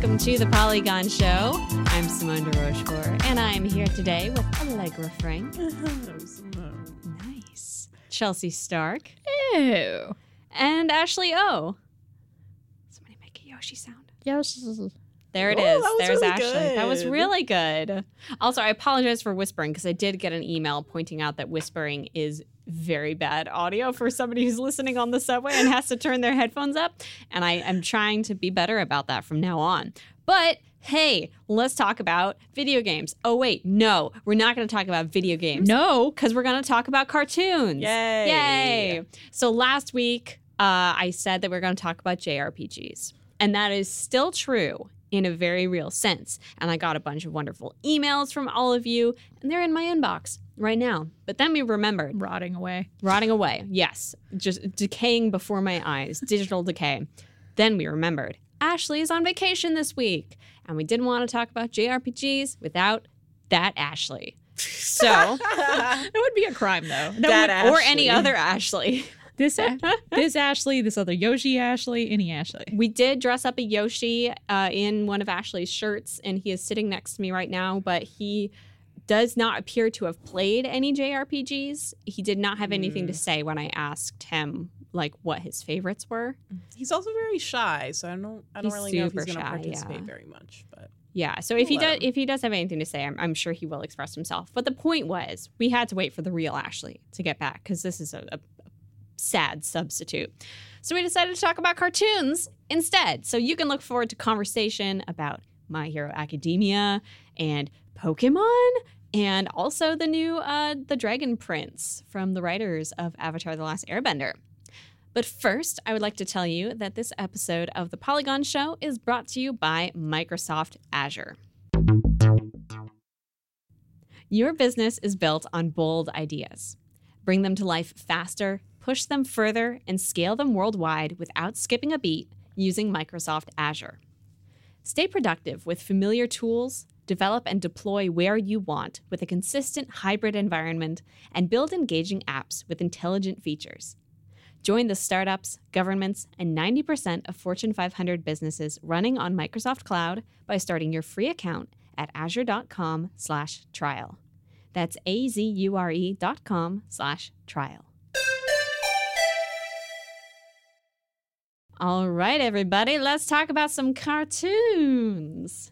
welcome to the Polygon Show. I'm Simone de Rochefort, and I'm here today with Allegra Frank. Nice. Chelsea Stark. Ew. And Ashley O. Somebody make a Yoshi sound. Yes. There it Oh, is. that was There's really Ashley. That was really good. Also, I apologize for whispering because I did get an email pointing out that whispering is very bad audio for somebody who's listening on the subway and has to turn their headphones up. And I am trying to be better about that from now on. But hey, let's talk about video games. Oh, wait, no, we're not going to talk about video games. No. Because we're going to talk about cartoons. Yay. Yay. So last week, uh, I said that we're going to talk about JRPGs. And that is still true in a very real sense. And I got a bunch of wonderful emails from all of you, and they're in my inbox right now. But then we remembered Rotting away. rotting away. Yes, just decaying before my eyes, digital decay. Then we remembered Ashley is on vacation this week, and we didn't want to talk about JRPGs without that Ashley. So, it would be a crime, though. That That would- or any other Ashley. this this Ashley, this other Yoshi Ashley, any Ashley. We did dress up a Yoshi uh, in one of Ashley's shirts, and he is sitting next to me right now, but he does not appear to have played any JRPGs. He did not have anything to mm. say when I asked him like what his favorites were. He's also very shy, so I don't I don't He's really know if he's going to participate yeah. very much. But Yeah, so if he We'll does him. if he does have anything to say, I'm, I'm sure he will express himself. But the point was, we had to wait for the real Ashley to get back because this is a, a sad substitute. So we decided to talk about cartoons instead. So you can look forward to conversation about My Hero Academia and Pokemon and also the new uh, The Dragon Prince from the writers of Avatar The Last Airbender. But first, I would like to tell you that this episode of The Polygon Show is brought to you by Microsoft Azure. Your business is built on bold ideas. Bring them to life faster, push them further, and scale them worldwide without skipping a beat using Microsoft Azure. Stay productive with familiar tools, develop and deploy where you want with a consistent hybrid environment, and build engaging apps with intelligent features. Join the startups, governments, and 90% of Fortune 500 businesses running on Microsoft Cloud by starting your free account at azure.com/trial. That's a z u r e dot com slash trial. All right, everybody, let's talk about some cartoons.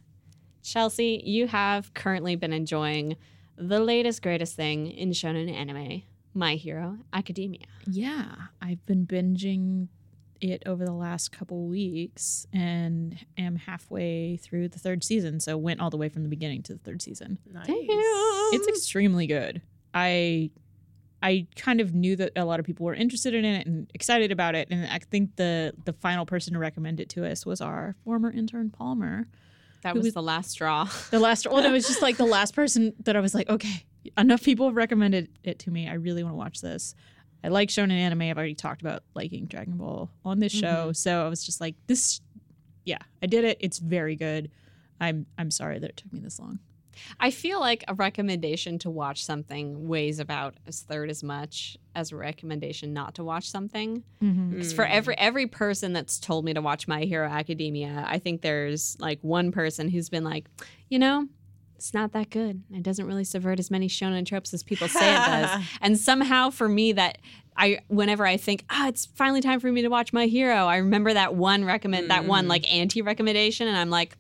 Chelsea, you have currently been enjoying the latest, greatest thing in shonen anime, My Hero Academia. Yeah, I've been binging it over the last couple weeks and am halfway through the third season. So went all the way from the beginning to the third season. nice. It's extremely good. I I kind of knew that a lot of people were interested in it and excited about it, and I think the the final person to recommend it to us was our former intern Palmer. That was was- the last straw. The last, well, it was just like the last person that I was like, okay, enough people have recommended it to me. I really want to watch this. I like shonen anime. I've already talked about liking Dragon Ball on this show, mm-hmm. so I was just like, this, yeah, I did it. It's very good. I'm I'm sorry that it took me this long. I feel like a recommendation to watch something weighs about a third as much as a recommendation not to watch something. Mm-hmm. 'Cause for every every person that's told me to watch My Hero Academia, I think there's like one person who's been like, you know, it's not that good. It doesn't really subvert as many shonen tropes as people say it does. And somehow for me that I whenever I think, ah, it's finally time for me to watch My Hero, I remember that one recommend that one like anti recommendation and I'm like,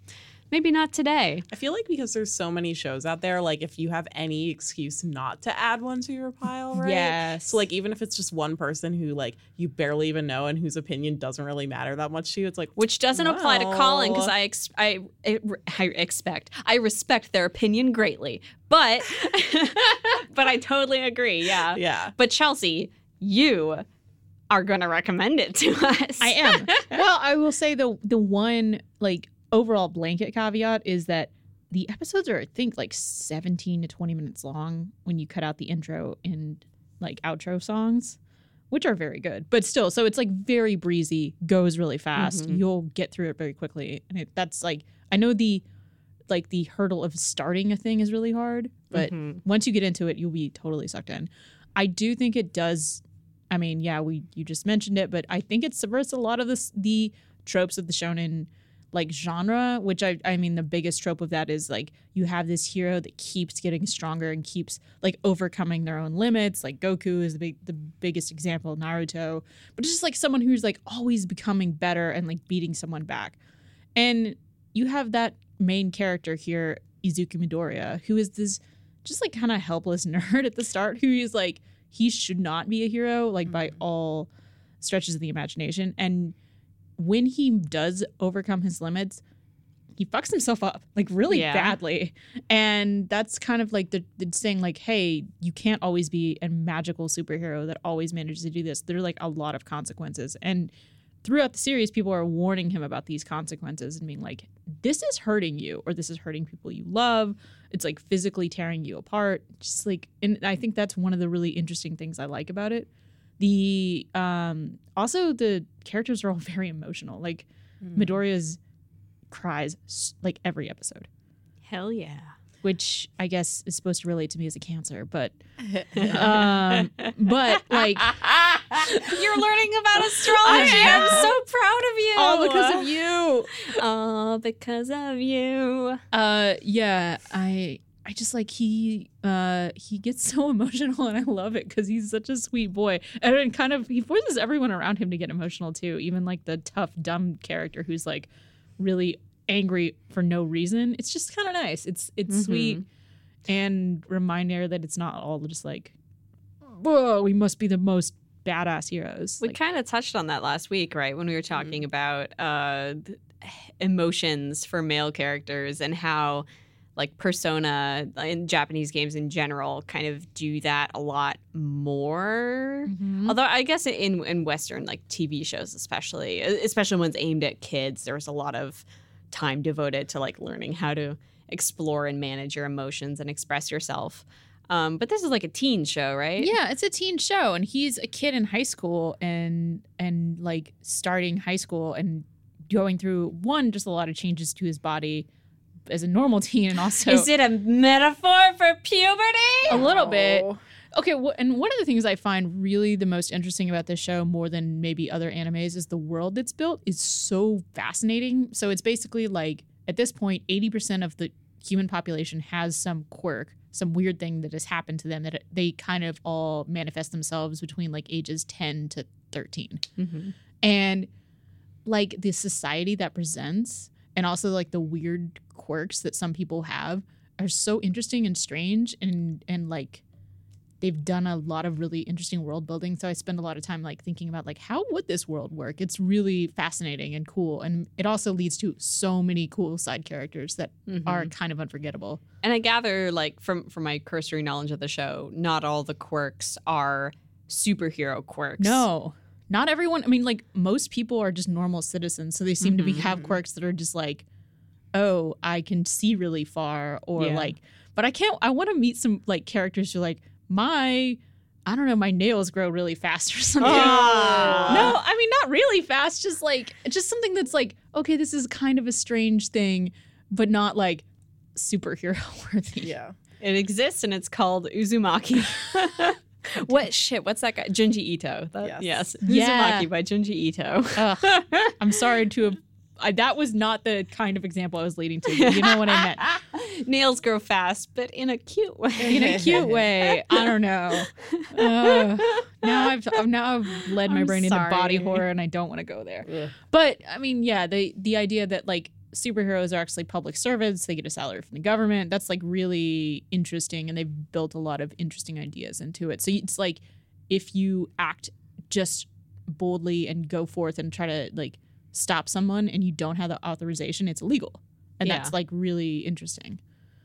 maybe not today. I feel like because there's so many shows out there, like if you have any excuse not to add one to your pile, right? Yes. So like even if it's just one person who like you barely even know and whose opinion doesn't really matter that much to you, it's like which doesn't apply to Colin because I, ex- I I expect I respect their opinion greatly, but but I totally agree. Yeah. yeah. But Chelsea, you are going to recommend it to us. I am. well, I will say the the one like overall blanket caveat is that the episodes are I think like 17 to 20 minutes long when you cut out the intro and like outro songs, which are very good. But still, so it's like very breezy, goes really fast. Mhm. You'll get through it very quickly. And it, that's like I know the like the hurdle of starting a thing is really hard, but Mhm. once you get into it, you'll be totally sucked in. I do think it does. I mean, yeah, we you just mentioned it, but I think it subverts a lot of this the tropes of the shonen like genre, which I I mean the biggest trope of that is like you have this hero that keeps getting stronger and keeps like overcoming their own limits. Like Goku is the big the biggest example, Naruto, but it's just like someone who's like always becoming better and like beating someone back. And you have that main character here, Izuku Midoriya, who is this just like kind of helpless nerd at the start who is like he should not be a hero like by mm-hmm. all stretches of the imagination and when he does overcome his limits he fucks himself up like really Yeah. badly. And that's kind of like the, the saying like hey you can't always be a magical superhero that always manages to do this. There are like a lot of consequences. And throughout the series people are warning him about these consequences and being like this is hurting you or this is hurting people you love. It's like physically tearing you apart. Just like and i think that's one of the really interesting things i like about it the um also the characters are all very emotional like Mm-hmm. midoriya's cries like every episode Hell yeah. which i guess is supposed to relate to me as a cancer but um but like You're learning about astrology. I am. I'm so proud of you. all because of you All because of you. Uh yeah, I I just like he uh he gets so emotional and I love it cuz he's such a sweet boy. And it kind of he forces everyone around him to get emotional too, even like the tough dumb character who's like really angry for no reason. It's just kind of nice. It's it's Mhm. sweet and reminder that it's not all just like whoa, we must be the most badass heroes. We Like, kind of touched on that last week, right? When we were talking about uh, emotions for male characters and how, like, Persona in Japanese games in general kind of do that a lot more. Mhm. Although I guess in in Western like TV shows, especially especially ones aimed at kids, there's a lot of time devoted to like learning how to explore and manage your emotions and express yourself. Um, but this is like a teen show, right? Yeah, it's a teen show, and he's a kid in high school, and and like starting high school and going through one just a lot of changes to his body as a normal teen, and also Is it a metaphor for puberty? a little bit. Okay, wh- and one of the things I find really the most interesting about this show, more than maybe other animes, is the world that's built is so fascinating. So it's basically like at this point, eighty percent of the human population has some quirk, some weird thing that has happened to them that they kind of all manifest themselves between like ages ten to thirteen Mm-hmm. and like the society that presents and also like the weird quirks that some people have are so interesting and strange and and like they've done a lot of really interesting world building so i spend a lot of time like thinking about like how would this world work it's really fascinating and cool and it also leads to so many cool side characters that Mm-hmm. are kind of unforgettable And I gather, like from from my cursory knowledge of the show, not all the quirks are superhero quirks. no not everyone i mean like most people are just normal citizens so they seem to be Mhm. have quirks that are just like oh i can see really far or Yeah. like but i can't i want to meet some like characters who are like my i don't know my nails grow really fast or something Ah. no i mean not really fast just like just something that's like okay this is kind of a strange thing but not like superhero worthy Yeah. It exists and it's called Uzumaki. what shit? What's that guy? Junji Ito. That- Yes. yes. Yeah. Uzumaki by Junji Ito. Ugh. i'm sorry to have I, that was not the kind of example i was leading to you know what i meant Nails grow fast, but in a cute way. in a cute way. I don't know. Uh, now I've I've- now I've led my I'm brain into body horror, and I don't want to go there. Ugh. But I mean, yeah, the the idea that like superheroes are actually public servants, they get a salary from the government. That's like really interesting, and they've built a lot of interesting ideas into it. So it's like if you act just boldly and go forth and try to like stop someone, and you don't have the authorization, it's illegal, and Yeah. that's like really interesting.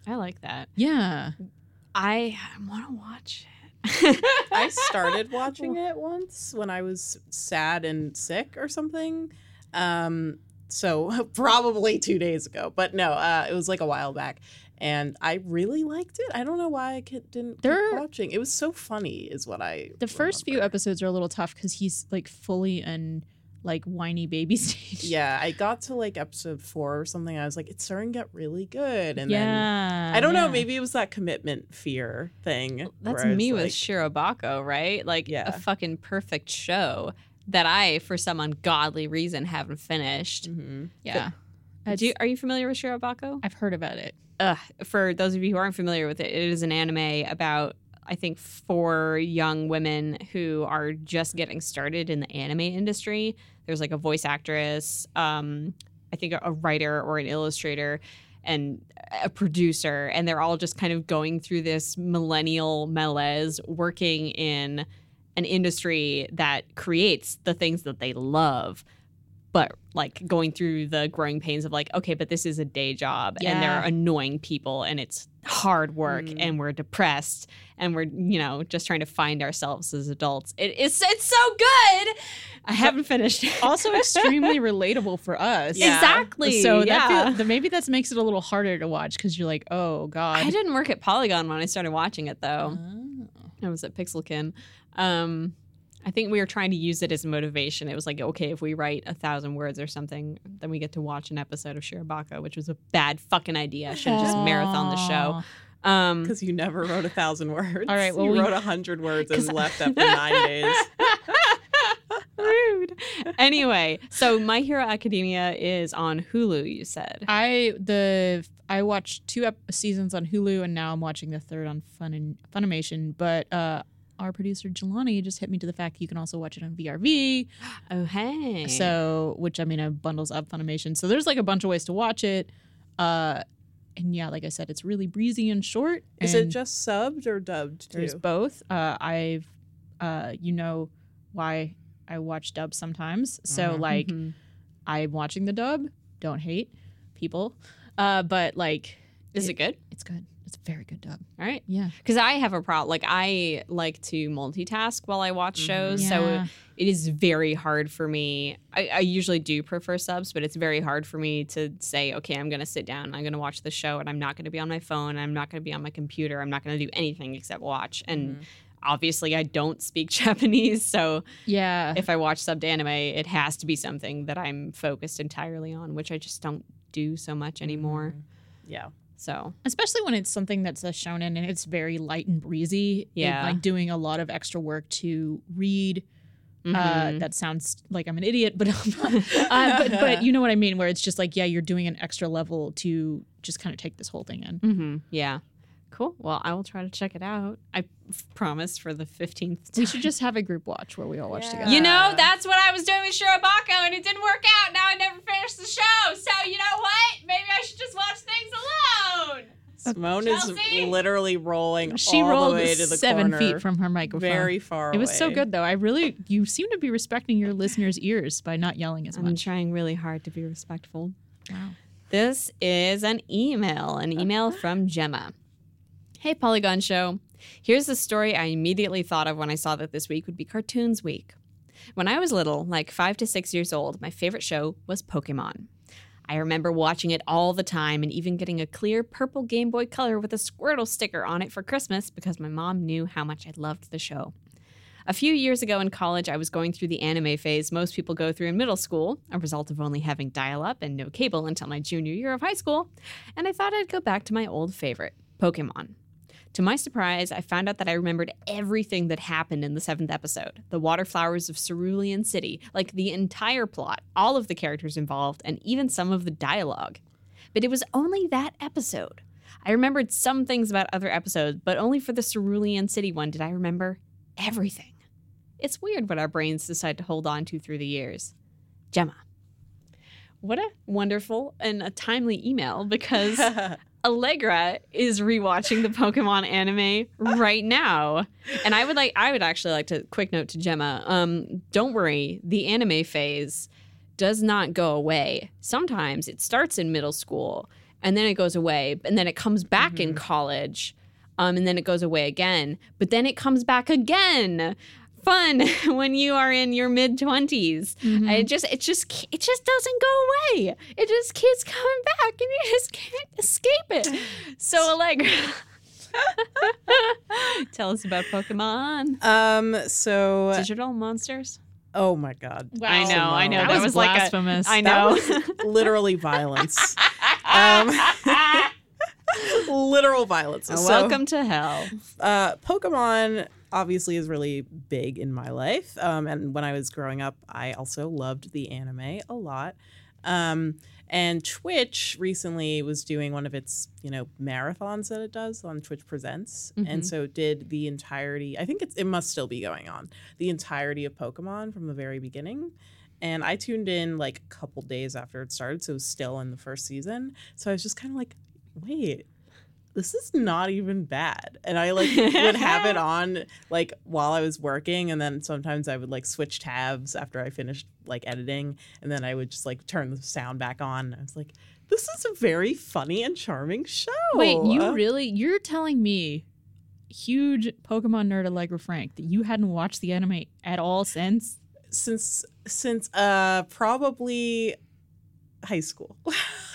I like that. Yeah. I want to watch it. I started watching it once when I was sad and sick or something. Um, so probably two days ago, but no, uh, it was like a while back, and I really liked it. I don't know why I didn't There- keep watching. It was so funny, is what I. The first few episodes are a little tough because he's like fully in like whiny baby stage. Yeah, I got to like episode four or something. I was like, it's starting to get really good, and then yeah. I don't know. Maybe it was that commitment fear thing. That's me with like- Shirobako, right? Like Yeah. a fucking perfect show that I, for some ungodly reason, haven't finished. Mhm. Yeah. Do you, are you familiar with Shirobako? I've heard about it. Ugh, for those of you who aren't familiar with it, it is an anime about I think four young women who are just getting started in the anime industry. There's like a voice actress, um, I think a writer or an illustrator, and a producer, and they're all just kind of going through this millennial malaise, working in an industry that creates the things that they love but like going through the growing pains of like okay but this is a day job and they're annoying people and it's hard work Mm. and we're depressed and we're you know just trying to find ourselves as adults it, it's it's so good i haven't finished it. Also, extremely relatable for us. Yeah. exactly So yeah. that feel, the, maybe that makes it a little harder to watch because you're like, oh god. i didn't work at polygon when i started watching it though Oh. I was at Pixelkin. Um, I think we were trying to use it as motivation. It was like, okay, if we write a thousand words or something, then we get to watch an episode of Shirobako, which was a bad fucking idea. I should have just marathon the show. Um, Because you never wrote a thousand words. All right, well, you we- wrote a hundred words and left after nine days. rude. Anyway, so My Hero Academia is on Hulu. You said. I the I watched two ep- seasons on Hulu and now I'm watching the third on Fun and Funimation. But uh, our producer Jelani just hit me to the fact that you can also watch it on VRV. Oh hey. So which I mean it bundles up Funimation. So there's like a bunch of ways to watch it. Uh, and yeah, like I said, it's really breezy and short. Is it just subbed or dubbed there's too? both. Uh, I've uh, you know why I watch dub sometimes. So Mhm. like Mhm. I'm watching the dub. Don't hate people. Uh, but like is it good? it's good. It's a very good dub. All right. Yeah. Because I have a problem. Like I like to multitask while I watch Mhm. shows, so it is very hard for me. I, I usually do prefer subs, but it's very hard for me to say, okay, I'm going to sit down, I'm going to watch the show, and I'm not going to be on my phone, I'm not going to be on my computer, I'm not going to do anything except watch. And Mhm. obviously, I don't speak Japanese, so Yeah. if I watch subbed anime, it has to be something that I'm focused entirely on, which I just don't do so much anymore. Mhm. Yeah. So Especially when it's something that's a shonen and it's very light and breezy. It, Yeah. like doing a lot of extra work to read. Uh, mhm. that sounds like I'm an idiot, but I'm not. uh, but but you know what I mean. Where it's just like, yeah, you're doing an extra level to just kind of take this whole thing in. Mm-hmm. Yeah. Cool. Well, I will try to check it out. I f- promise for the 15th time. We should just have a group watch where we all watch Yeah. together. You know, that's what I was doing with Shirobako, and it didn't work out. Now I never finished the show. So, you know what? Maybe I should just watch things alone. Simone Chelsea? is literally rolling She all rolled the way to the seven corner, feet from her microphone. very far It was so good though. I really, you seem to be respecting your listeners' ears by not yelling as much. I'm trying really hard to be respectful. Wow. This is an email, an uh, email ah. from Gemma. Hey, Polygon Show. Here's the story I immediately thought of when I saw that this week would be Cartoons Week. When I was little, like five to six years old, my favorite show was Pokemon. I remember watching it all the time and even getting a clear purple Game Boy Color with a Squirtle sticker on it for Christmas because my mom knew how much I loved the show. A few years ago in college, I was going through the anime phase most people go through in middle school, a result of only having dial up and no cable until my junior year of high school, and I thought I'd go back to my old favorite, Pokemon. To my surprise, I found out that I remembered everything that happened in the seventh episode the water flowers of Cerulean City, like the entire plot, all of the characters involved, and even some of the dialogue. But it was only that episode. I remembered some things about other episodes, but only for the Cerulean City one did I remember everything. It's weird what our brains decide to hold on to through the years. Gemma. What a wonderful and a timely email because Allegra is rewatching the Pokemon anime right now. And I would like I would actually like to quick note to Gemma. Um, don't worry, the anime phase does not go away. Sometimes it starts in middle school and then it goes away, and then it comes back in college. Um, and then it goes away again, but then it comes back again. Fun when you are in your mid 20s. It just it just it just doesn't go away. It just keeps coming back and you just can't escape it. So Allegra. Tell us about Pokemon. Um. So. Digital monsters. Oh my God. Wow. I know, I know. That, That was, was like a- blasphemous. I That know. was literally violence. Um, literal violence. So, Welcome to hell. uh, Pokemon obviously is really big in my life. Um, and when I was growing up, I also loved the anime a lot. Um, and Twitch recently was doing one of its, you know, marathons that it does on Twitch Presents, and Mhm. so did the entirety. I think it's, it must still be going on the entirety of Pokemon from the very beginning. And I tuned in like a couple days after it started, so it was still in the first season. So I was just kind of like, wait, this is not even bad. And I like would have it on like while I was working, and then sometimes I would like switch tabs after I finished like editing, and then I would just like turn the sound back on. I was like, this is a very funny and charming show. Wait, you Uh, really? You're telling me, huge Pokemon nerd Allegra Frank, that you hadn't watched the anime at all since? since since uh probably high school.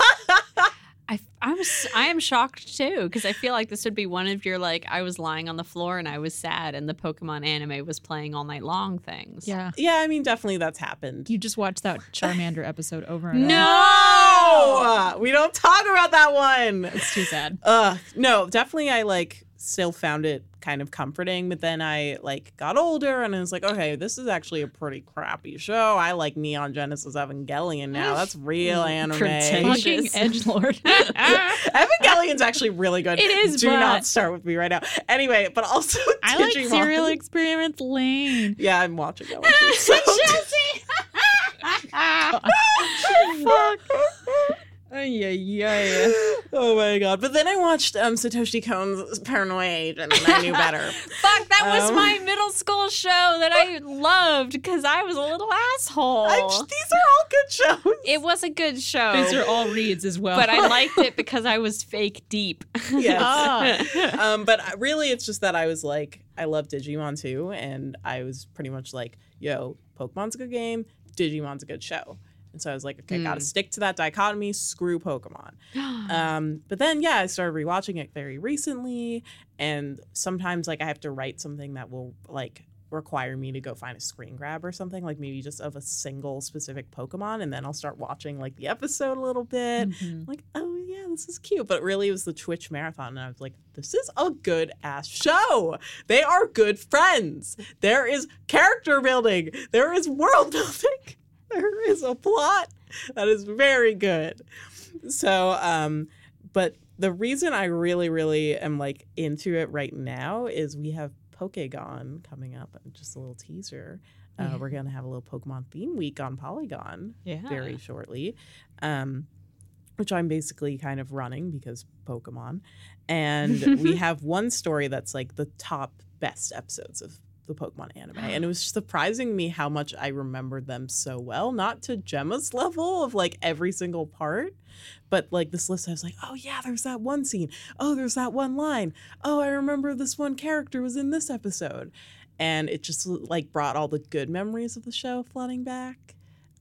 I, I'm s- I am shocked too because I feel like this would be one of your like I was lying on the floor and I was sad and the Pokemon anime was playing all night long things. Yeah. yeah, I mean, definitely that's happened. You just watched that Charmander episode over and over. No, we don't talk about that one. It's too sad. Uh, no, definitely. I like still found it kind of comforting, but then I like got older and I was like, okay, this is actually a pretty crappy show. I like Neon Genesis Evangelion now. That's real anime. Fucking edge lord. Evangelion's actually really good. It is, Do but- not start with me right now. Anyway, but also I like Serial Experiments Lain. Yeah, I'm watching that one too. So- Fuck. Yeah, yeah. oh my god! But then I watched um, Satoshi Kon's Paranoid, and I knew better. Fuck, that was Um, my middle school show that I loved because I was a little asshole. I, these are all good shows. it was a good show. These are all reads as well. but I liked it because I was fake deep. Yes. Ah. um, but really, it's just that I was like, I love Digimon too, and I was pretty much like, yo, Pokemon's a good game, Digimon's a good show. And so I was like, okay, gotta Mm. stick to that dichotomy, screw Pokemon. Um, but then, yeah, I started rewatching it very recently, and sometimes, like, I have to write something that will, like, require me to go find a screen grab or something, like maybe just of a single specific Pokemon, and then I'll start watching, like, the episode a little bit, Mhm. like, oh yeah, this is cute. But really, it was the Twitch marathon, and I was like, this is a good ass show. They are good friends. There is character building. There is world building. There is a plot that is very good. So, um, but the reason I really, really am like into it right now is we have Pokegon coming up. Just a little teaser. Uh, Yeah. We're gonna have a little Pokemon theme week on Polygon yeah. very shortly, um, which I'm basically kind of running because Pokemon. And we have one story that's like the top best episodes of the Pokemon anime. And it was surprising me how much I remembered them so well. Not to Gemma's level of like every single part, but like this list, I was like, oh yeah, there's that one scene. Oh, there's that one line. Oh, I remember this one character was in this episode. And it just like brought all the good memories of the show flooding back.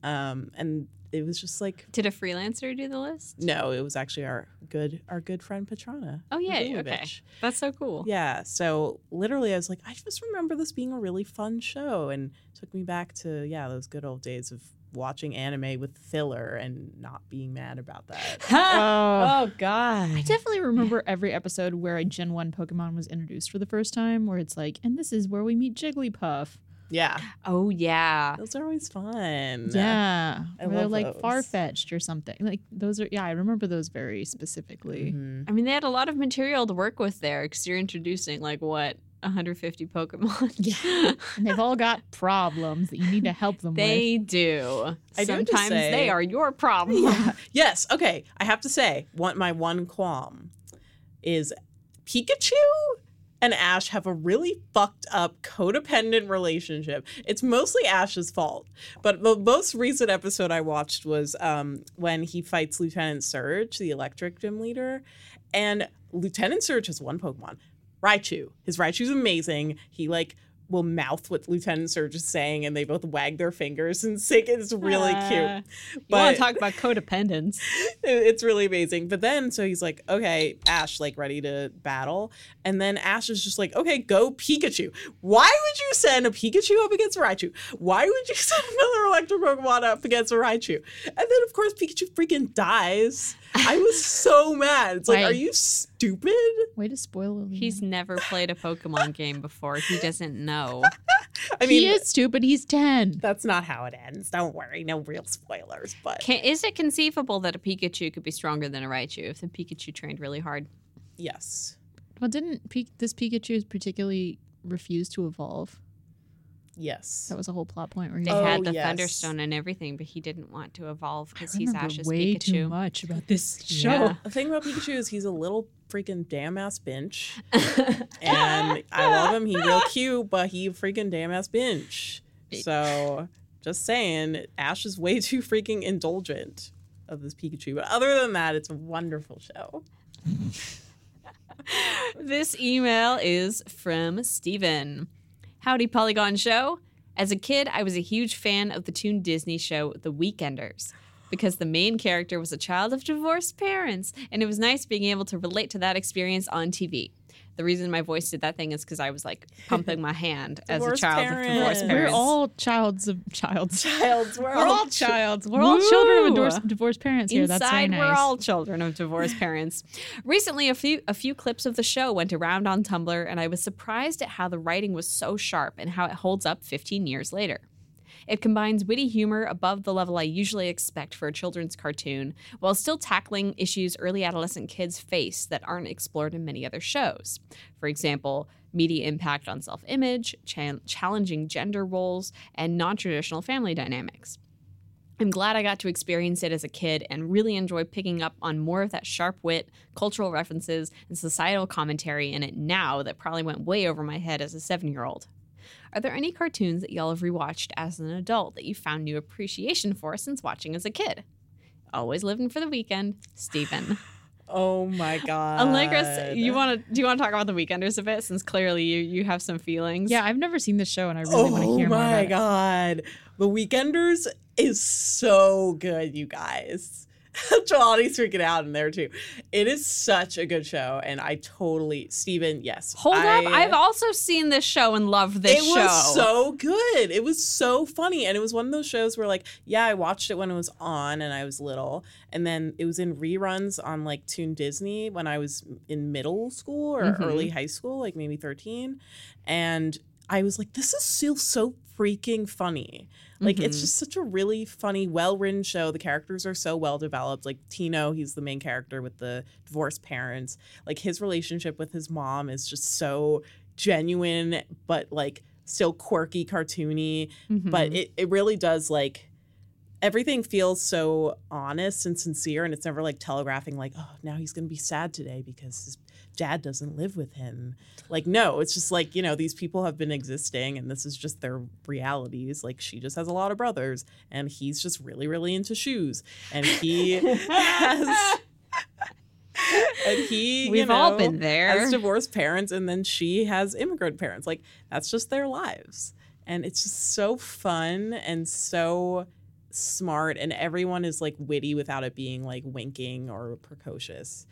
Um, and it was just like Did a freelancer do the list? no, it was actually our good our good friend Petrana. Oh, yeah okay. That's so cool. Yeah. So literally I was like, I just remember this being a really fun show and took me back to, yeah, those good old days of watching anime with filler and not being mad about that. Oh. oh God. I definitely remember every episode where a Gen 1 Pokemon was introduced for the first time, where it's like, and this is where we meet Jigglypuff. Yeah. Oh yeah. Those are always fun. Yeah. I Where they're like Farfetch'd or something. Like those are, yeah, I remember those very specifically. Mhm. I mean, they had a lot of material to work with there because you're introducing like what 150 Pokemon. Yeah. And they've all got problems that you need to help them with. they do. I do Sometimes say- they are your problem. Yeah. Yes. Okay. I have to say, one my one qualm is Pikachu and Ash have a really fucked up codependent relationship. It's mostly Ash's fault. But the most recent episode I watched was um, when he fights Lieutenant Surge, the electric gym leader. And Lieutenant Surge has one Pokemon, Raichu. His Raichu's amazing. He like will mouth what Lieutenant Surge is saying and they both wag their fingers and sing. It's really Uh, cute. You want But- to talk about codependence? it's really amazing. But then, so he's like, okay, Ash, like ready to battle. And then Ash is just like, okay, go Pikachu. Why would you send a Pikachu up against a Raichu? Why would you send another electric Pokemon up against a Raichu? And then, of course, Pikachu freaking dies. I was so mad. It's like, Why? are you stupid? Way to spoil it. He's never played a Pokemon game before. He doesn't know. know. I mean, he is stupid. He's ten. that's not how it ends. Don't worry, no real spoilers. But Can, is it conceivable that a Pikachu could be stronger than a Raichu if the Pikachu trained really hard? yes, Well, didn't Pi- this Pikachu particularly refuse to evolve? Yes. That was a whole plot point where he They Oh, had the yes. Thunderstone and everything, but he didn't want to evolve because he's remember Ash's way too Pikachu. much about this show. Yeah. The thing about Pikachu is he's a little freaking damn ass binch, and I love him. He real cute, but he a freaking damn ass binch. So just saying, Ash is way too freaking indulgent of this Pikachu. But other than that, it's a wonderful show. this email is from Steven. Howdy, Polygon Show. As a kid, I was a huge fan of the Toon Disney show The Weekenders because the main character was a child of divorced parents, and it was nice being able to relate to that experience on TV. The reason my voice did that thing is because I was like pumping my hand as a Divorced child of parents. We're all childs of childs. Childs, we're, We're all childs. We're all children of Woo! divorced, divorced parents here. That's very Inside, nice. we're all children of divorced parents. Recently, a few a few clips of the show went around on Tumblr, and I was surprised at how the writing was so sharp and how it holds up 15 years later. It combines witty humor above the level I usually expect for a children's cartoon, while still tackling issues early adolescent kids face that aren't explored in many other shows. For example, media impact on self image, cha- challenging gender roles, and non traditional family dynamics. I'm glad I got to experience it as a kid and really enjoy picking up on more of that sharp wit, cultural references, and societal commentary in it now that probably went way over my head as a seven year old. Are there any cartoons that y'all have rewatched as an adult that you found new appreciation for since watching as a kid? Always living for the weekend, Stephen. Oh my god. Allegra's, you want to do you want to talk about the Weekenders a bit since clearly you you have some feelings? Yeah, I've never seen this show, and I really want to oh hear more Oh my about it. god. The Weekenders is so good, you guys. Jelani's freaking out in there too. It is such a good show, and I totally Steven, yes. Hold I, up, I've also seen this show and loved this it show. was so good. It was so funny. And it was one of those shows where like, yeah, I watched it when it was on and I was little. And then it was in reruns on like Toon Disney when I was in middle school or Mhm. early high school, like maybe 13. And I was like, this is still so freaking funny. Like it's Mhm. just such a really funny, well-written show. The characters are so well developed. Like Tino, he's the main character with the divorced parents. Like his relationship with his mom is just so genuine, but like still quirky, cartoony. But Mhm. it, it really does like everything feels so honest and sincere and it's never like telegraphing like, oh, now he's gonna be sad today because his dad doesn't live with him. Like, no, it's just like, you know, these people have been existing and this is just their realities. Like she just has a lot of brothers and he's just really, really into shoes. And he has and he We've all know, been there. has divorced parents and then she has immigrant parents like that's just their lives and it's just so fun and so smart and everyone is like witty without it being like winking or precocious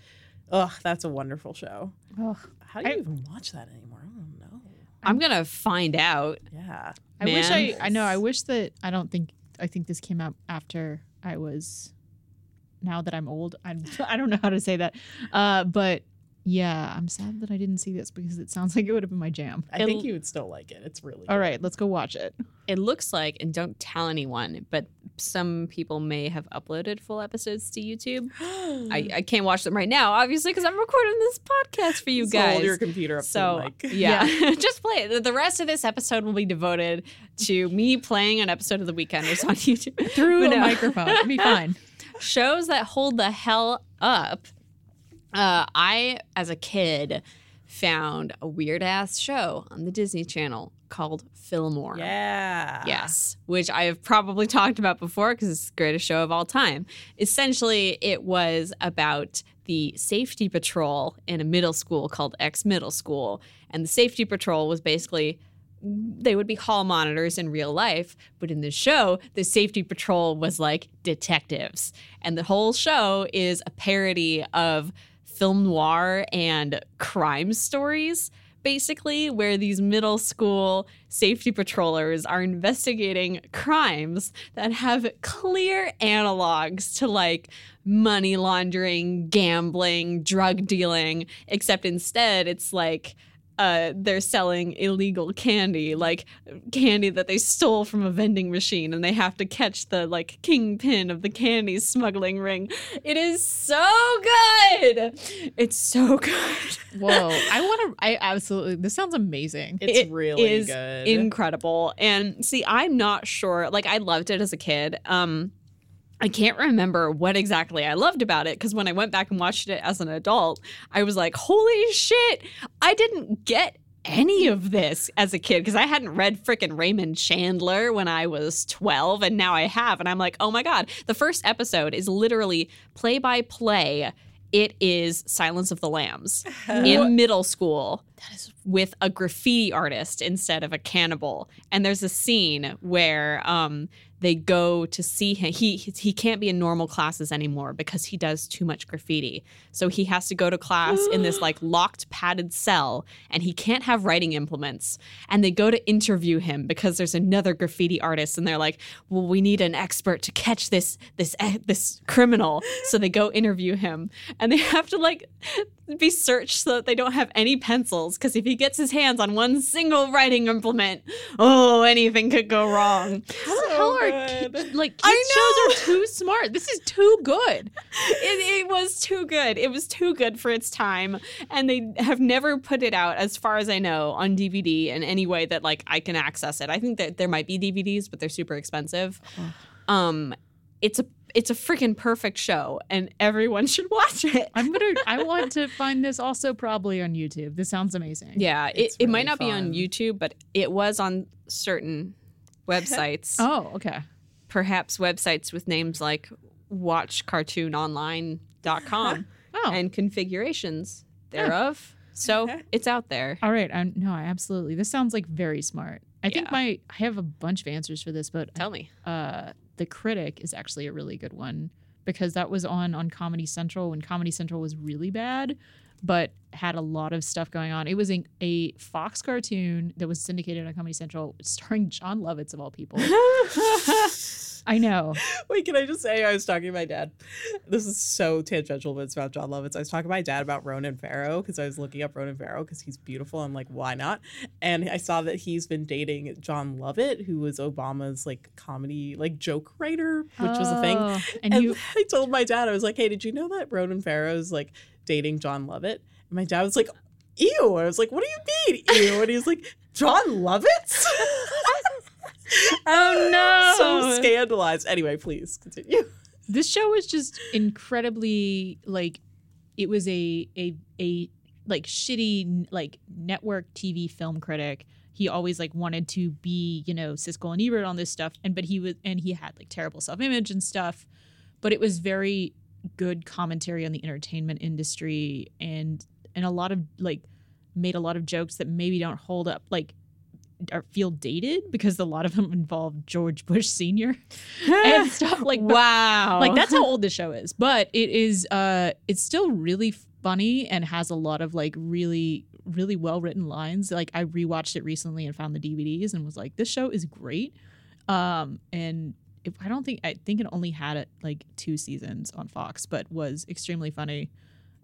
ugh that's a wonderful show Ugh. how do you I- even watch that anymore i don't know I'm gonna find out. yeah I wish I I know I wish that I don't think I think this came out after I was now that I'm old. I'm I don't know how to say that. Uh but yeah, I'm sad that I didn't see this because it sounds like it would have been my jam. i It'll- think you would still like it it's really All good. right, let's go watch it. It looks like, and don't tell anyone, but some people may have uploaded full episodes to YouTube. I, I can't watch them right now, obviously, because I'm recording this podcast for you So hold guys. your computer up so to the mic. yeah, just play it. The- The rest of this episode will be devoted to me playing an episode of The Weekenders on YouTube Through But a no. microphone. It'll be fine. shows that hold the hell up. Uh, I, as a kid, found a weird ass show on the Disney Channel called Fillmore. yeah Yes, which I have probably talked about before because it's the greatest show of all time. Essentially, it was about the safety patrol in a middle school called X Middle School. And the safety patrol was basically they would be hall monitors in real life, but in the show, the safety patrol was like detectives. And the whole show is a parody of film noir and crime stories, basically, where these middle school safety patrollers are investigating crimes that have clear analogs to like money laundering, gambling, drug dealing, except instead it's like uh, they're selling illegal candy, like candy that they stole from a vending machine, and they have to catch the like kingpin of the candy smuggling ring. It is so good. It's so good. Whoa. I want to, I absolutely, this sounds amazing. It's It really is good. incredible. And see, I'm not sure. Like, I loved it as a kid. Um, I can't remember what exactly I loved about it because when I went back and watched it as an adult, I was like, holy shit, I didn't get any of this as a kid because I hadn't read frickin' Raymond Chandler when I was 12 and now I have. And I'm like, oh my God. The first episode is literally play by play. It is Silence of the Lambs in middle school with a graffiti artist instead of a cannibal. And there's a scene where um, they go to see him. He he can't be in normal classes anymore because he does too much graffiti. So he has to go to class in this like locked padded cell, and he can't have writing implements. And they go to interview him because there's another graffiti artist, and they're like, "Well, we need an expert to catch this this eh, this criminal." So they go interview him, and they have to like be searched so that they don't have any pencils because if he gets his hands on one single writing implement, oh, anything could go wrong. How the So hell are good. ki- like kids I shows are too smart? This is too good. It, it was too good. It was too good for its time, and they have never put it out, as far as I know, on DVD in any way that like I can access it. I think that there might be DVDs, but they're super expensive. Um, it's a it's a freaking perfect show, and everyone should watch it. I'm gonna. I want to find this also probably on YouTube. This sounds amazing. Yeah, it, It's it might really not be on. YouTube, but it was on certain websites. Oh, okay. Perhaps websites with names like watchcartoononline.com Oh, and configurations thereof. So it's out there. all right. I, no, I absolutely. This sounds like very smart. I think my I have a bunch of answers for this, but Tell me. uh, the critic is actually a really good one because that was on on Comedy Central when Comedy Central was really bad, but had a lot of stuff going on. It was a, a Fox cartoon that was syndicated on Comedy Central, starring Jon Lovitz of all people. I know. Wait, can I just say I was talking to my dad? This is so tangential, but it's about Jon Lovitz. I was talking to my dad about Ronan Farrow because I was looking up Ronan Farrow because he's beautiful. I'm like, why not? And I saw that he's been dating Jon Lovett, who was Obama's like comedy like joke writer, which was a thing. Oh, And, And you I told my dad, I was like, hey, did you know that Ronan Farrow's like dating Jon Lovett? And my dad was like, ew. I was like, what do you mean, ew? And he was like, Jon Lovitz? Oh no. so scandalized. Anyway, please continue. this show was just incredibly like it was a a a like shitty like network TV film critic. He always like wanted to be, you know, Siskel and Ebert on this stuff, and but he was and he had like terrible self image and stuff, but it was very good commentary on the entertainment industry and and a lot of like made a lot of jokes that maybe don't hold up like or feel dated because a lot of them involve George Bush Senior and stuff like wow. like that's how old the show is but it is uh it's still really funny and has a lot of like really really well written lines like i rewatched it recently and found the dvds and was like this show is great um and if, i don't think i think it only had it like two seasons on fox but was extremely funny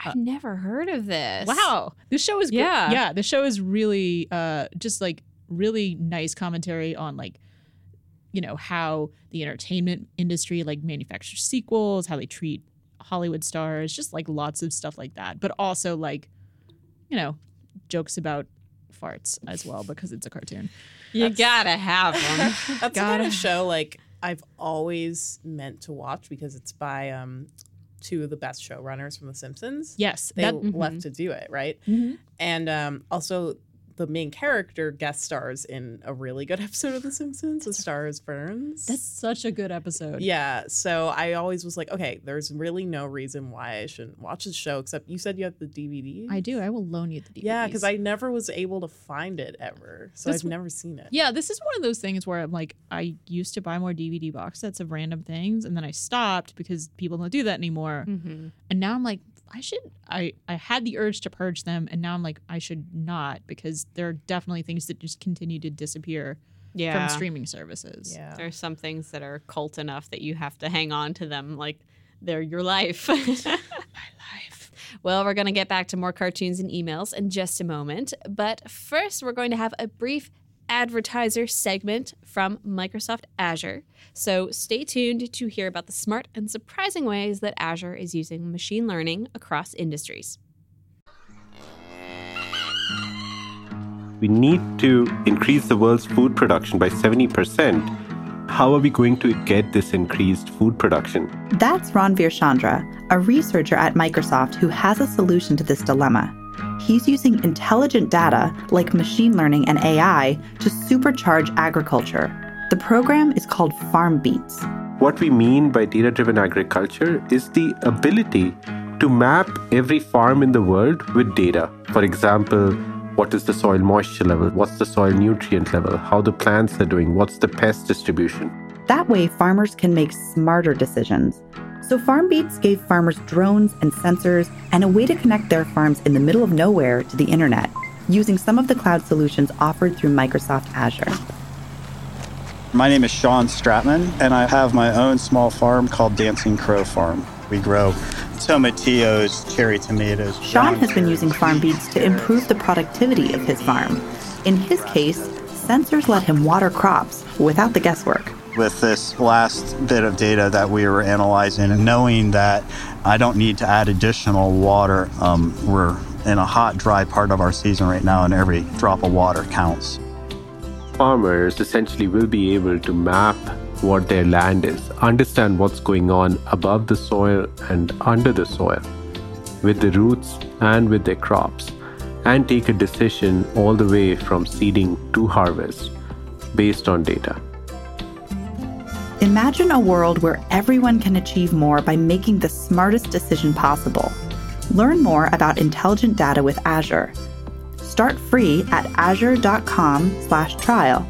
I've never heard of this. wow this show is great. Yeah. yeah the show is really uh just like really nice commentary on like you know how the entertainment industry like manufactures sequels how they treat hollywood stars just like lots of stuff like that but also like you know jokes about farts as well because it's a cartoon You That's- gotta have them. That's the kind Gotta- of show like I've always meant to watch because it's by um two of the best showrunners from The Simpsons. yes They that left to do it, right? Mhm. And um, also the main character guest stars in a really good episode of The Simpsons with Stars Burns. that's such a good episode yeah, so I always was like, okay, there's really no reason why I shouldn't watch this show, except you said you have the DVD. i do i will loan you the DVD. Yeah, because I never was able to find it ever, so This I've never seen it. Yeah, this is one of those things where I'm like, I used to buy more DVD box sets of random things, and then I stopped because people don't do that anymore. Mhm. And now I'm like, I should. I I had the urge to purge them, and now I'm like, I should not because there are definitely things that just continue to disappear Yeah. from streaming services. Yeah. are some things that are cult enough that you have to hang on to them like they're your life. My life. Well, we're going to get back to more cartoons and emails in just a moment. But first, we're going to have a brief advertiser segment from Microsoft Azure. So stay tuned to hear about the smart and surprising ways that Azure is using machine learning across industries. We need to increase the world's food production by 70%. How are we going to get this increased food production? That's Ranveer Chandra, a researcher at Microsoft who has a solution to this dilemma. He's using intelligent data, like machine learning and AI, to supercharge agriculture. The program is called FarmBeats. What we mean by data driven agriculture is the ability to map every farm in the world with data. For example, what is the soil moisture level? What's the soil nutrient level? How the plants are doing? What's the pest distribution? That way, farmers can make smarter decisions. So, FarmBeats gave farmers drones and sensors and a way to connect their farms in the middle of nowhere to the internet using some of the cloud solutions offered through Microsoft Azure. My name is Sean Stratman, and I have my own small farm called Dancing Crow Farm. We grow tomatillos, cherry tomatoes. Sean has been using FarmBeats to improve the productivity of his farm. In his case, sensors let him water crops without the guesswork with this last bit of data that we were analyzing and knowing that I don't need to add additional water. Um, we're in a hot, dry part of our season right now, and every drop of water counts. Farmers essentially will be able to map what their land is, understand what's going on above the soil and under the soil, with the roots and with their crops, and take a decision all the way from seeding to harvest based on data. Imagine a world where everyone can achieve more by making the smartest decision possible. Learn more about intelligent data with Azure. Start free at azure.com slash trial,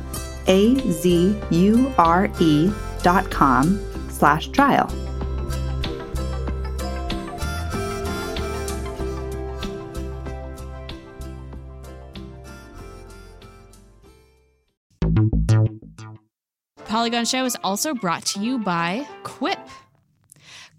A Z U R E dot com slash trial. Polygon Show is also brought to you by Quip.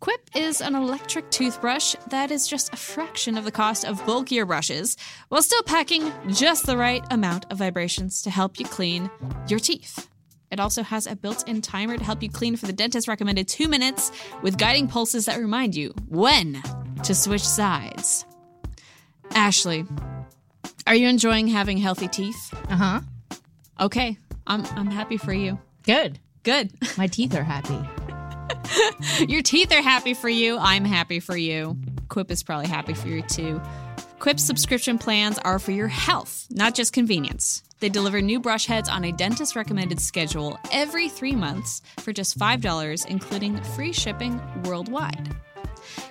Quip is an electric toothbrush that is just a fraction of the cost of bulkier brushes while still packing just the right amount of vibrations to help you clean your teeth. It also has a built in timer to help you clean for the dentist recommended two minutes with guiding pulses that remind you when to switch sides. Ashley, are you enjoying having healthy teeth? Uh huh. Okay, I'm, I'm happy for you. Good. Good. My teeth are happy. Your teeth are happy for you. I'm happy for you. Quip is probably happy for you too. Quip's subscription plans are for your health, not just convenience. They deliver new brush heads on a dentist recommended schedule every three months for just $5, including free shipping worldwide.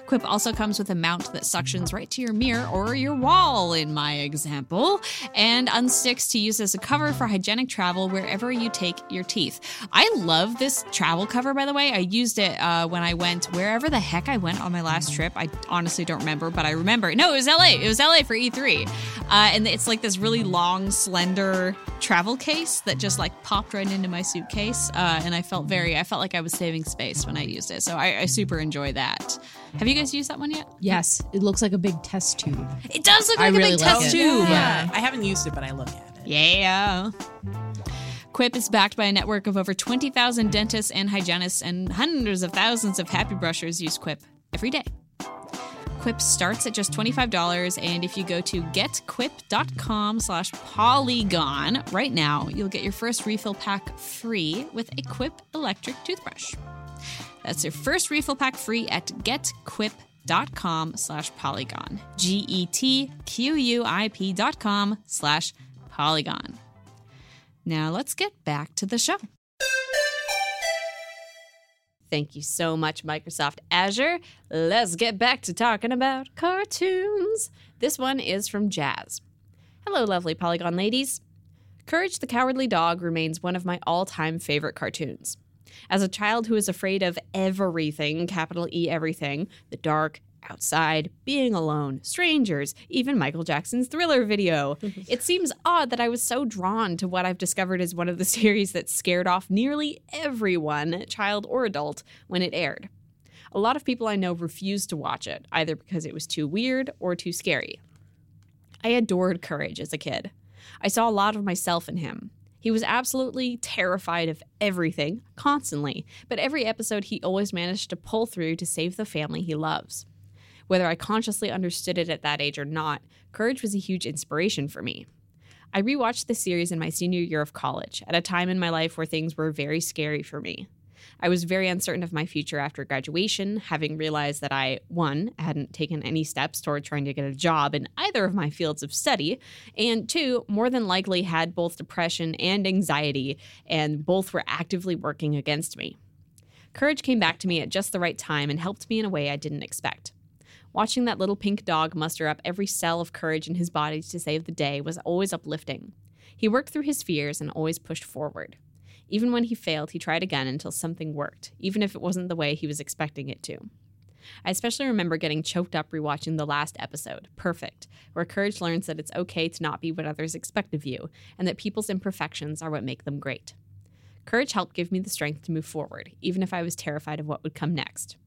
Quip also comes with a mount that suctions right to your mirror or your wall, in my example, and unsticks to use as a cover for hygienic travel wherever you take your teeth. I love this travel cover, by the way. I used it uh, when I went wherever the heck I went on my last trip. I honestly don't remember, but I remember. No, it was LA. It was LA for E3. Uh, and it's like this really long, slender travel case that just like popped right into my suitcase. Uh, and I felt very, I felt like I was saving space when I used it. So I, I super enjoy that. Have you guys use that one yet? Yes, it looks like a big test tube. It does look I like a really big like test it. tube. Yeah. I haven't used it, but I look at it. Yeah. Quip is backed by a network of over 20,000 dentists and hygienists, and hundreds of thousands of happy brushers use Quip every day. Quip starts at just $25, and if you go to getquip.com slash polygon right now, you'll get your first refill pack free with a Quip electric toothbrush. That's your first refill pack free at getquip.com slash polygon. G-E-T-Q-U-I-P dot com slash polygon. Now let's get back to the show. Thank you so much, Microsoft Azure. Let's get back to talking about cartoons. This one is from Jazz. Hello, lovely Polygon ladies. Courage the Cowardly Dog remains one of my all time favorite cartoons. As a child who is afraid of everything, capital E everything, the dark, outside, being alone, strangers, even Michael Jackson's thriller video. it seems odd that I was so drawn to what I've discovered as one of the series that scared off nearly everyone, child or adult, when it aired. A lot of people I know refused to watch it, either because it was too weird or too scary. I adored Courage as a kid. I saw a lot of myself in him. He was absolutely terrified of everything, constantly, but every episode he always managed to pull through to save the family he loves. Whether I consciously understood it at that age or not, Courage was a huge inspiration for me. I rewatched the series in my senior year of college, at a time in my life where things were very scary for me. I was very uncertain of my future after graduation, having realized that I, one, hadn't taken any steps toward trying to get a job in either of my fields of study, and two, more than likely had both depression and anxiety, and both were actively working against me. Courage came back to me at just the right time and helped me in a way I didn't expect. Watching that little pink dog muster up every cell of courage in his body to save the day was always uplifting. He worked through his fears and always pushed forward. Even when he failed, he tried again until something worked, even if it wasn't the way he was expecting it to. I especially remember getting choked up rewatching the last episode, Perfect, where Courage learns that it's okay to not be what others expect of you, and that people's imperfections are what make them great. Courage helped give me the strength to move forward, even if I was terrified of what would come next.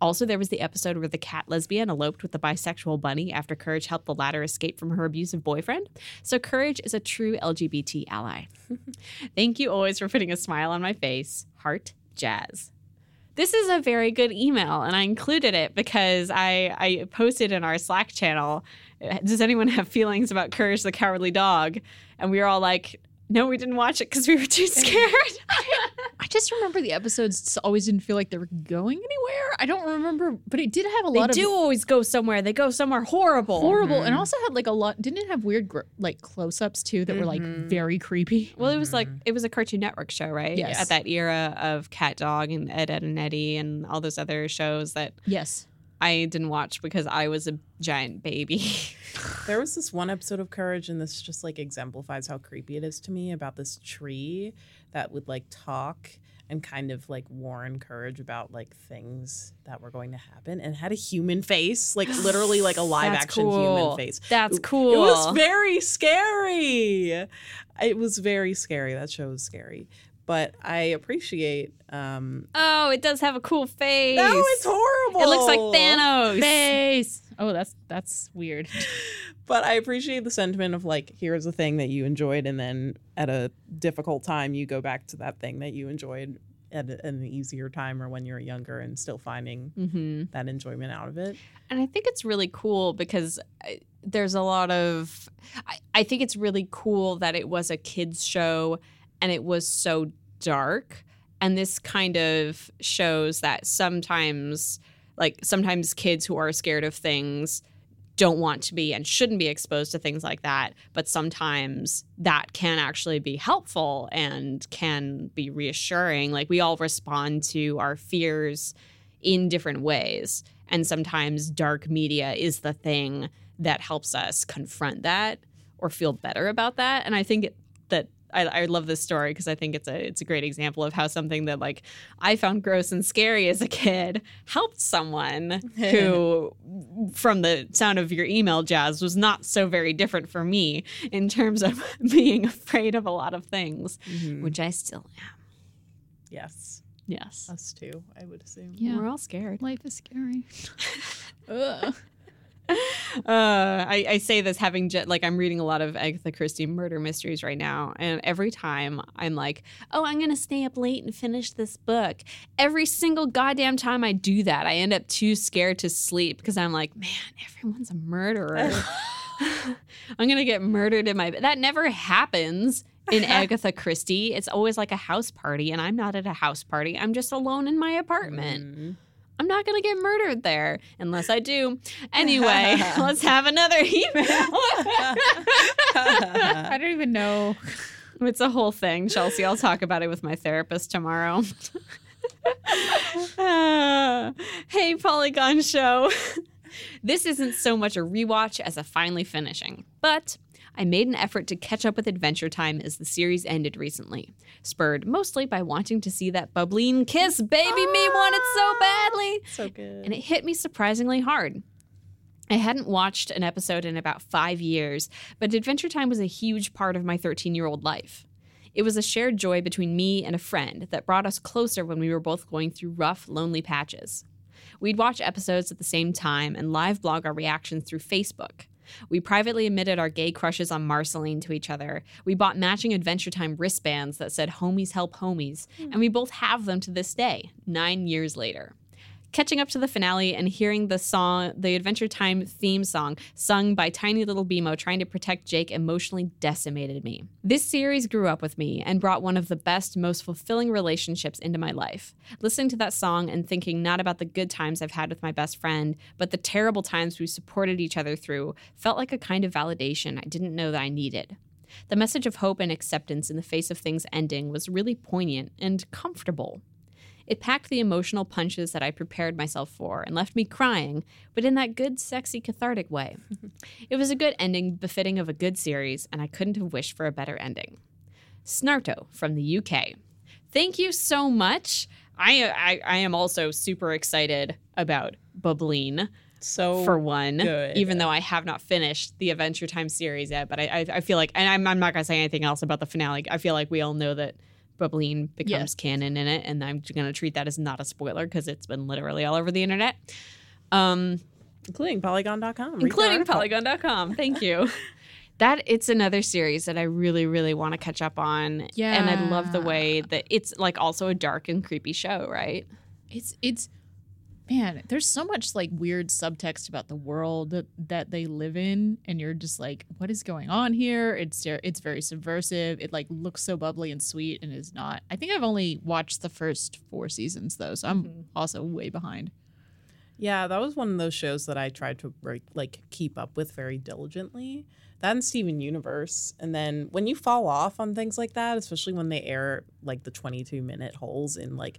Also, there was the episode where the cat lesbian eloped with the bisexual bunny after Courage helped the latter escape from her abusive boyfriend. So, Courage is a true LGBT ally. Thank you always for putting a smile on my face. Heart Jazz. This is a very good email, and I included it because I, I posted in our Slack channel Does anyone have feelings about Courage the Cowardly Dog? And we were all like, no, we didn't watch it because we were too scared. I just remember the episodes always didn't feel like they were going anywhere. I don't remember, but it did have a they lot of do always go somewhere. They go somewhere horrible. horrible, and mm-hmm. also had like a lot. Didn't it have weird gr- like close-ups too that were like mm-hmm. very creepy? Well, it was like mm-hmm. it was a Cartoon Network show, right? Yes. At that era of Cat Dog and Ed, Edd n Eddy and all those other shows that Yes. I didn't watch because I was a giant baby. There was this one episode of Courage, and this just like exemplifies how creepy it is to me about this tree that would like talk and kind of like warn Courage about like things that were going to happen, and had a human face, like literally like a live action cool. human face. That's cool. It was very scary. It was very scary. That show was scary, but I appreciate. um oh, it does have a cool face. No, it's horrible. It looks like Thanos. Face. Oh, that's that's weird. but I appreciate the sentiment of like, here's a thing that you enjoyed, and then at a difficult time, you go back to that thing that you enjoyed at an easier time or when you're younger and still finding Mm-hmm. that enjoyment out of it. And I think it's really cool because I- there's a lot of. I, I think it's really cool that it was a kids' show and it was so dark. And this kind of shows that sometimes, like, sometimes kids who are scared of things don't want to be and shouldn't be exposed to things like that. But sometimes that can actually be helpful and can be reassuring. Like, we all respond to our fears in different ways. And sometimes dark media is the thing that helps us confront that or feel better about that. And I think that I, I love this story because I think it's a it's a great example of how something that like I found gross and scary as a kid helped someone who, from the sound of your email, Jazz, was not so very different for me in terms of being afraid of a lot of things, mm-hmm. which I still am. Yes, Yes, us too. I would assume. Yeah. we're all scared. Life is scary. Ugh. Uh, I, I say this having like I'm reading a lot of Agatha Christie murder mysteries right now, and every time I'm like, "Oh, I'm gonna stay up late and finish this book." Every single goddamn time I do that, I end up too scared to sleep because I'm like, "Man, everyone's a murderer. I'm gonna get murdered in my bed." That never happens in Agatha Christie. It's always like a house party, and I'm not at a house party. I'm just alone in my apartment. Mm. I'm not going to get murdered there unless I do. Anyway, let's have another email. I don't even know. it's a whole thing, Chelsea. I'll talk about it with my therapist tomorrow. Uh, hey, Polygon Show. this isn't so much a rewatch as a finally finishing, but I made an effort to catch up with Adventure Time as the series ended recently, spurred mostly by wanting to see that Bubbline kiss baby me ah, wanted so badly. So good. and it hit me surprisingly hard. I hadn't watched an episode in about five years, but Adventure Time was a huge part of my 13 year old life. It was a shared joy between me and a friend that brought us closer when we were both going through rough, lonely patches. We'd watch episodes at the same time and live blog our reactions through Facebook. We privately admitted our gay crushes on Marceline to each other. We bought matching Adventure Time wristbands that said homies help homies, hmm. and we both have them to this day, nine years later. Catching up to the finale and hearing the song, the Adventure Time theme song, sung by Tiny Little BMO trying to protect Jake, emotionally decimated me. This series grew up with me and brought one of the best, most fulfilling relationships into my life. Listening to that song and thinking not about the good times I've had with my best friend, but the terrible times we supported each other through, felt like a kind of validation I didn't know that I needed. The message of hope and acceptance in the face of things ending was really poignant and comfortable. It packed the emotional punches that I prepared myself for and left me crying, but in that good, sexy, cathartic way. it was a good ending befitting of a good series, and I couldn't have wished for a better ending. Snarto from the UK. Thank you so much. I, I, I am also super excited about Bubbline So for one, good. even though I have not finished the Adventure Time series yet. But I, I, I feel like, and I'm, I'm not going to say anything else about the finale. I feel like we all know that Bubbline becomes Yes. canon in it, and I'm going to treat that as not a spoiler because it's been literally all over the internet, um, including Polygon.com, including. Polygon.com. Thank you. That it's another series that I really, really want to catch up on. Yeah, and I love the way that it's like also a dark and creepy show, right? it's it's man there's so much like weird subtext about the world that, that they live in and you're just like what is going on here it's it's very subversive it like looks so bubbly and sweet and is not i think i've only watched the first four seasons though so i'm Mhm. also way behind Yeah, that was one of those shows that I tried to like keep up with very diligently. That and Steven Universe. And then when you fall off on things like that, especially when they air like the 22 minute holes in like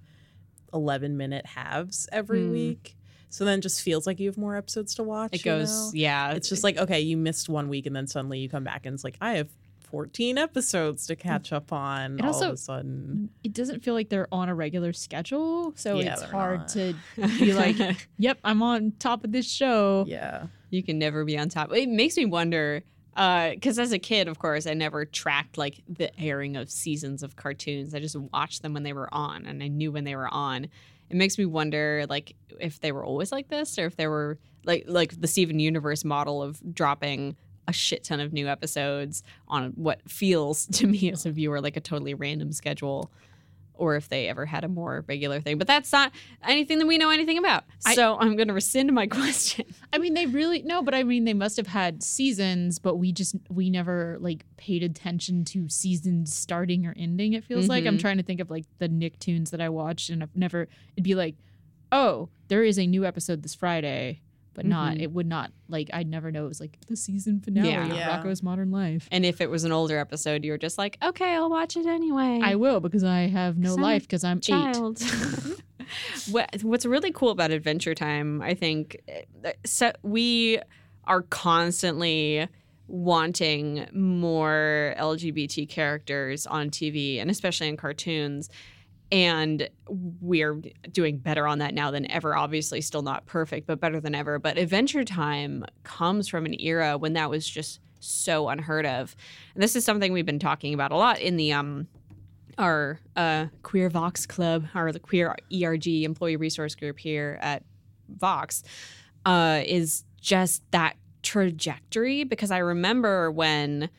11 minute halves every Mm. week. So then it just feels like you have more episodes to watch. It goes, know? yeah. It's just like, okay, you missed one week and then suddenly you come back and it's like, I have 14 episodes to catch up on all also- of a sudden. it doesn't feel like they're on a regular schedule so Yeah, it's hard not. to be like yep i'm on top of this show Yeah. you can never be on top. It makes me wonder Uh, because as a kid, of course, I never tracked like the airing of seasons of cartoons. I just watched them when they were on, and I knew when they were on. It makes me wonder, like, if they were always like this, or if they were like like the Steven Universe model of dropping a shit ton of new episodes on what feels to me as a viewer like a totally random schedule. Or if they ever had a more regular thing, but that's not anything that we know anything about. I- so I'm going to rescind my question. I mean, they really no, but I mean, they must have had seasons, but we just we never like paid attention to seasons starting or ending. It feels like I'm Mhm. trying to think of like the Nicktoons that I watched, and I've never. It'd be like, oh, there is a new episode this Friday, but not. Mhm. It would not like I'd never know it was like the season finale Yeah. of Yeah. Rocko's Modern Life. And if it was an older episode, you were just like, okay, I'll watch it anyway. I will because I have no 'Cause I'm life because I'm eight. child. what, what's really cool about Adventure Time, I think, uh, so we are constantly wanting more LGBT characters on TV and especially in cartoons. And we're doing better on that now than ever. Obviously, still not perfect, but better than ever. But Adventure Time comes from an era when that was just so unheard of. And this is something we've been talking about a lot in the um our uh, Queer Vox Club, or the Queer ERG Employee Resource Group here at Vox, uh, is just that trajectory. Because I remember when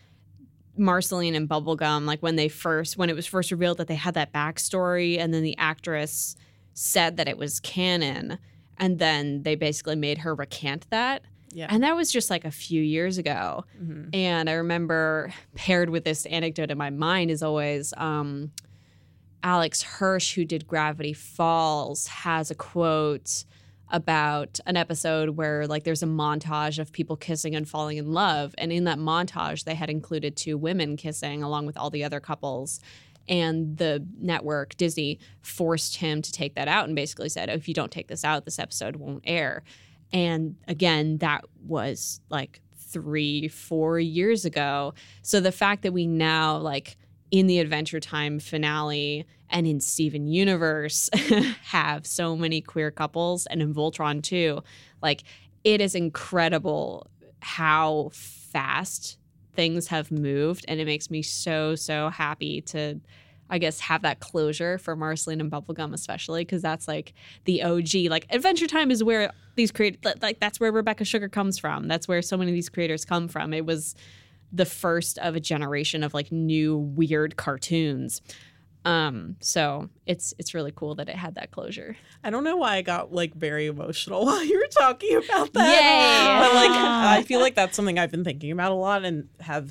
Marceline and Bubblegum, like when they first, when it was first revealed that they had that backstory, and then the actress said that it was canon, and then they basically made her recant that. Yeah. And that was just like a few years ago. Mhm. And I remember paired with this anecdote in my mind is always um, Alex Hirsch, who did Gravity Falls, has a quote about an episode where like there's a montage of people kissing and falling in love. And in that montage they had included two women kissing along with all the other couples. And the network disney forced him to take that out and basically said oh, if you don't take this out this episode won't air. And again that was like three four years ago. So the fact that we now like in the adventure time finale and in steven universe have so many queer couples and in voltron too like it is incredible how fast things have moved and it makes me so so happy to I guess have that closure for Marceline and Bubblegum especially because that's like the OG like Adventure Time is where these create like that's where Rebecca Sugar comes from. That's where so many of these creators come from. It was the first of a generation of like new weird cartoons. Um, so it's it's really cool that it had that closure. I don't know why I got like very emotional while you were talking about that. Yay! But like I feel like that's something I've been thinking about a lot and have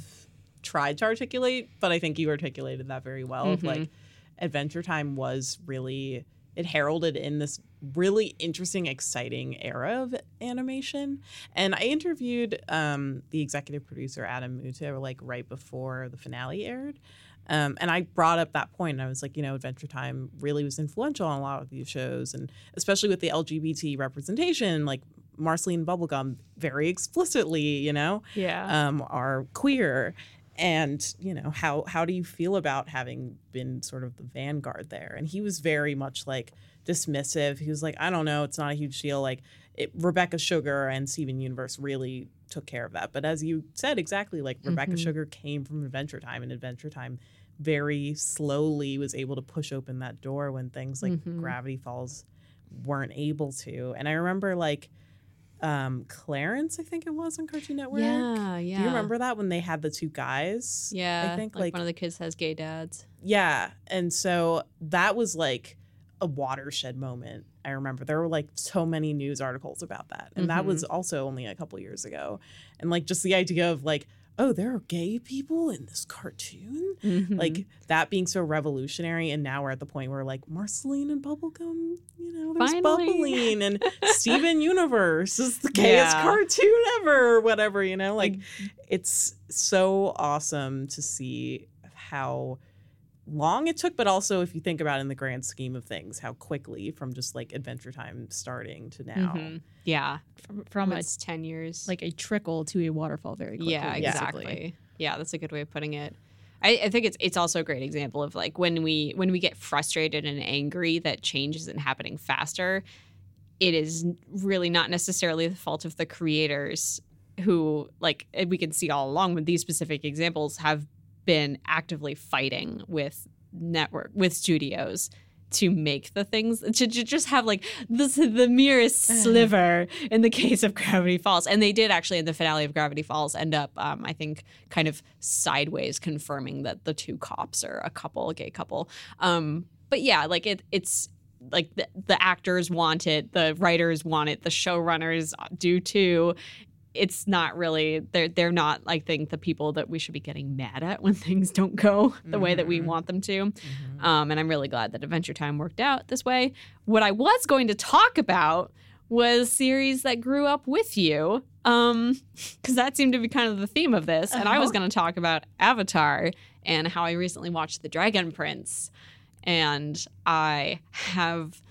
tried to articulate, but I think you articulated that very well. Of Mhm. like Adventure Time was really it heralded in this really interesting, exciting era of animation. And I interviewed um, the executive producer Adam Muto like right before the finale aired. Um, and I brought up that point, and I was like, you know, Adventure Time really was influential on a lot of these shows, and especially with the LGBT representation, like Marceline Bubblegum very explicitly, you know, Yeah. um, are queer. And you know how how do you feel about having been sort of the vanguard there? And he was very much like dismissive. He was like, I don't know, it's not a huge deal. Like it, Rebecca Sugar and Steven Universe really took care of that. But as you said exactly, like Rebecca Mhm. Sugar came from Adventure Time, and Adventure Time very slowly was able to push open that door when things like Mhm. Gravity Falls weren't able to. And I remember like um Clarence, I think it was on Cartoon Network. yeah, yeah. Do you remember that when they had the two guys? Yeah, I think like, like, one of the kids has gay dads. yeah, and so that was like a watershed moment. I remember there were like so many news articles about that, and that was also only a couple years ago. And like just the idea of like, oh, there are gay people in this cartoon, Mm-hmm. like that being so revolutionary. And now we're at the point where like Marceline and Bubblegum, you know, there's. Bubbline, and Steven Universe is the gayest Yeah. cartoon ever, or whatever, you know, like it's so awesome to see how long it took, but also if you think about in the grand scheme of things, how quickly from just like Adventure Time starting to now. Mhm. yeah, from, from a, it's ten years. like a trickle to a waterfall very quickly. yeah, Yeah. exactly. Yeah, that's a good way of putting it. I, I think it's it's also a great example of like when we when we get frustrated and angry that change isn't happening faster. It is really not necessarily the fault of the creators who like we can see all along with these specific examples have been actively fighting with network with studios to make the things to, to just have like this the merest sliver in the case of Gravity Falls, and they did actually in the finale of Gravity Falls end up, um, I think, kind of sideways confirming that the two cops are a couple, a gay couple. Um, but yeah, like it, it's like the, the actors want it, the writers want it, the showrunners do too. It's not really they're they're not I think the people that we should be getting mad at when things don't go the way that we Mhm. want them to. Mm-hmm. Um, and I'm really glad that Adventure Time worked out this way. What I was going to talk about was series that grew up with you, um, because that seemed to be kind of the theme of this. And I was Uh-huh. going to talk about Avatar and how I recently watched The Dragon Prince, and I have.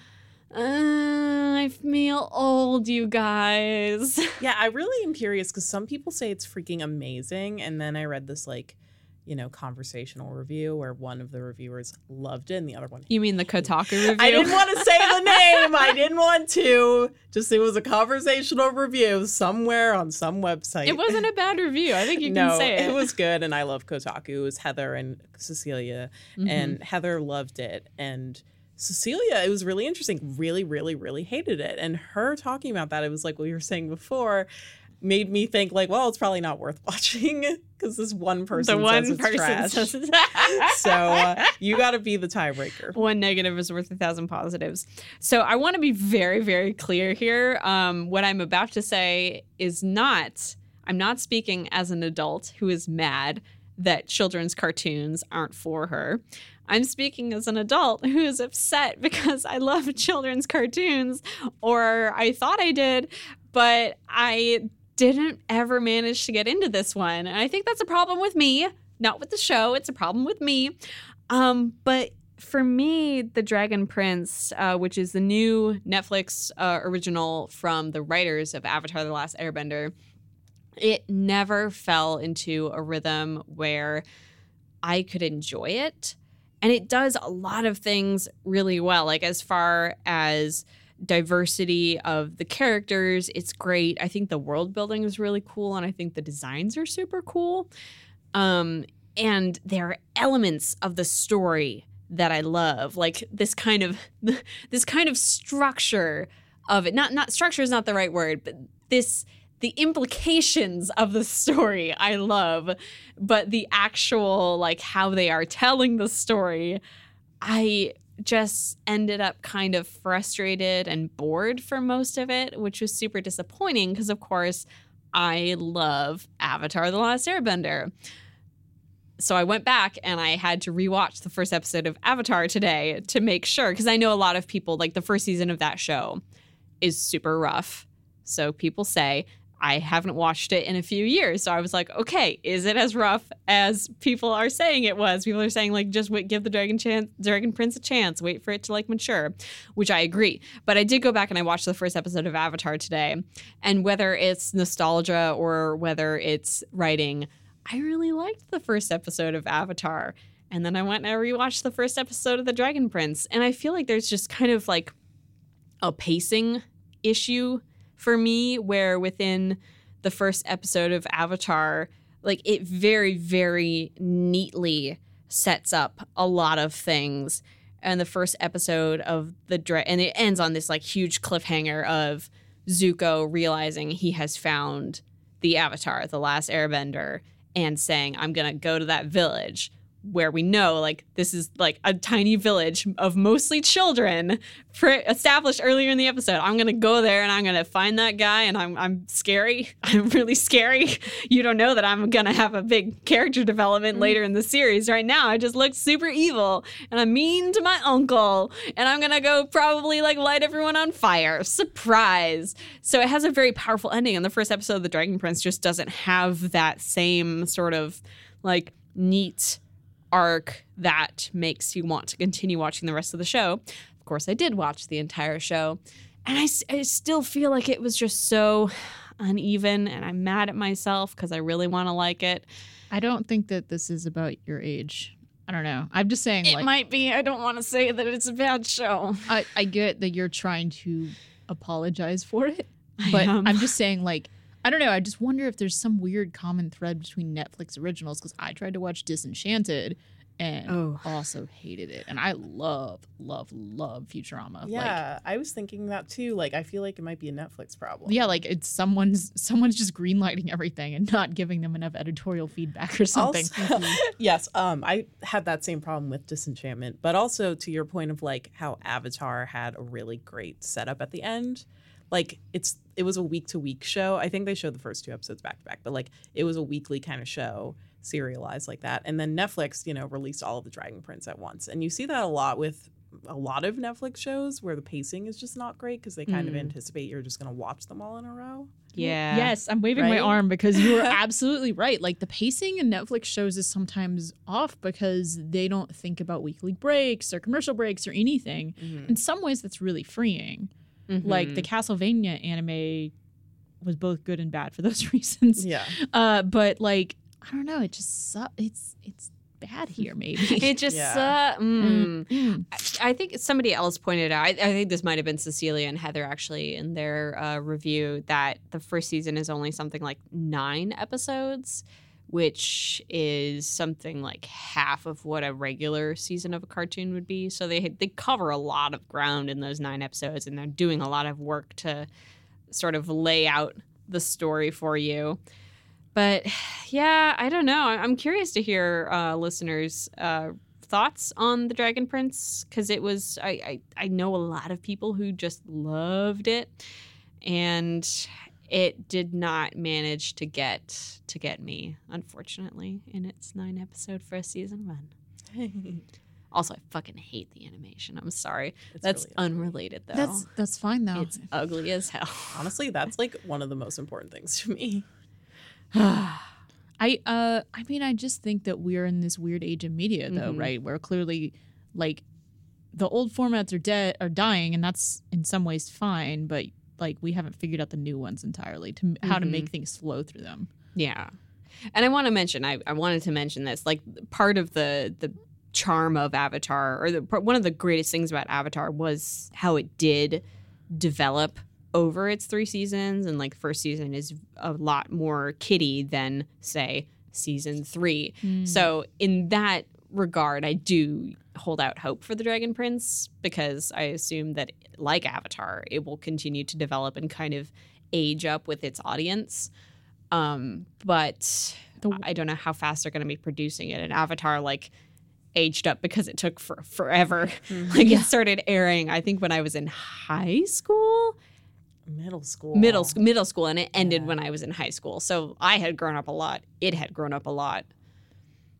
Uh, I feel old, you guys. Yeah, I really am curious because some people say it's freaking amazing. And then I read this like, you know, conversational review where one of the reviewers loved it and the other one You mean the Kotaku review? I didn't want to say the name. I didn't want to. Just it was a conversational review somewhere on some website. It wasn't a bad review. I think you no, can say it. it was good, and I love Kotaku. It was Heather and Cecilia, Mhm. and Heather loved it, and Cecilia, it was really interesting. Really, really, really hated it, and her talking about that, it was like what you were saying before, made me think like, well, it's probably not worth watching because this one person the one says person trash. says it's- so uh, you got to be the tiebreaker. one negative is worth a thousand positives. So I want to be very, very clear here. Um, what I'm about to say is not, I'm not speaking as an adult who is mad that children's cartoons aren't for her. I'm speaking as an adult who is upset because I love children's cartoons, or I thought I did, but I didn't ever manage to get into this one. And I think that's a problem with me, not with the show. It's a problem with me. Um, but for me, The Dragon Prince, uh, which is the new Netflix uh, original from the writers of Avatar The Last Airbender, it never fell into a rhythm where I could enjoy it. And it does a lot of things really well. Like, as far as diversity of the characters. It's great. I think the world building is really cool, and I think the designs are super cool. Um, and there are elements of the story that I love, like this kind of this kind of structure of it. Not not structure is not the right word, but this the implications of the story I love, but the actual like how they are telling the story, I just ended up kind of frustrated and bored for most of it, which was super disappointing because of course I love Avatar The Last Airbender. So I went back and I had to rewatch the first episode of Avatar today to make sure because I know a lot of people like the first season of that show is super rough. So people say I haven't watched it in a few years. So I was like, okay, is it as rough as people are saying it was? People are saying like just wait, give the Dragon chance, Dragon Prince a chance, wait for it to like mature, which I agree. But I did go back and I watched the first episode of Avatar today, and whether it's nostalgia or whether it's writing, I really liked the first episode of Avatar. And then I went and I rewatched the first episode of The Dragon Prince, and I feel like there's just kind of like a pacing issue for me where within the first episode of Avatar, like it very, very neatly sets up a lot of things. And the first episode of the dra- and it ends on this like huge cliffhanger of Zuko realizing he has found the Avatar, the last Airbender, and saying, "I'm gonna go to that village." Where we know like this is like a tiny village of mostly children pre- established earlier in the episode. I'm gonna go there and i'm gonna find that guy and i'm, I'm scary. I'm really scary. You don't know that i'm gonna have a big character development mm-hmm. later in the series. Right now i just look super evil and i'm mean to my uncle and i'm gonna go probably like light everyone on fire. Surprise. So it has a very powerful ending. And the first episode of the dragon prince just doesn't have that same sort of like neat arc that makes you want to continue watching the rest of the show. Of course, I did watch the entire show, and I, I still feel like it was just so uneven, and I'm mad at myself because I really want to like it. I don't think that this is about your age. I don't know. I'm just saying. It like, might be. I don't want to say that it's a bad show. I, I get that you're trying to apologize for it, but I'm just saying, like, I don't know. I just wonder if there's some weird common thread between Netflix originals because I tried to watch Disenchanted and oh. also hated it. And I love, love, love Futurama. Yeah, like, I was thinking that too. Like, I feel like it might be a Netflix problem. Yeah, like it's someone's someone's just greenlighting everything and not giving them enough editorial feedback or something. Also, yes, um, I had that same problem with Disenchantment, but also to your point of like how Avatar had a really great setup at the end like it's it was a week to week show. I think they showed the first two episodes back to back, but like it was a weekly kind of show serialized like that. And then Netflix, you know, released all of the Dragon Prince at once. And you see that a lot with a lot of Netflix shows where the pacing is just not great because they kind mm. of anticipate you're just going to watch them all in a row. Yeah. Yes, I'm waving right? my arm because you are absolutely right. Like the pacing in Netflix shows is sometimes off because they don't think about weekly breaks or commercial breaks or anything. Mm-hmm. In some ways, that's really freeing. Mm-hmm. Like the Castlevania anime was both good and bad for those reasons. Yeah. Uh, but like I don't know, it just su- it's it's bad here maybe. it just yeah. uh, mm. Mm. I, I, think somebody else pointed out. I, I think this might have been Cecilia and Heather actually in their uh, review that the first season is only something like nine episodes which is something like half of what a regular season of a cartoon would be. So they they cover a lot of ground in those nine episodes, and they're doing a lot of work to sort of lay out the story for you. But yeah, I don't know. I'm curious to hear uh, listeners' uh, thoughts on the Dragon Prince because it was I, I I know a lot of people who just loved it, and it did not manage to get to get me, unfortunately, in its nine episode first season run. also, I fucking hate the animation. I'm sorry. It's that's really unrelated though. That's that's fine though. It's ugly as hell. Honestly, that's like one of the most important things to me. I uh I mean I just think that we're in this weird age of media though, mm-hmm. right? Where clearly like the old formats are dead are dying and that's in some ways fine, but like we haven't figured out the new ones entirely to how mm-hmm. to make mm-hmm. things flow through them. Yeah. And I want to mention, I, I wanted to mention this, like part of the the charm of Avatar, or the, one of the greatest things about Avatar was how it did develop over its three seasons and like first season is a lot more kiddie than say season three so in that regard i do hold out hope for the dragon prince because i assume that like avatar it will continue to develop and kind of age up with its audience um but The- i don't know how fast they're going to be producing it and avatar like aged up because it took for forever like Yeah. it started airing i think when i was in high school Middle school. middle middle school and it ended Yeah. when I was in high school. So I had grown up a lot. It had grown up a lot.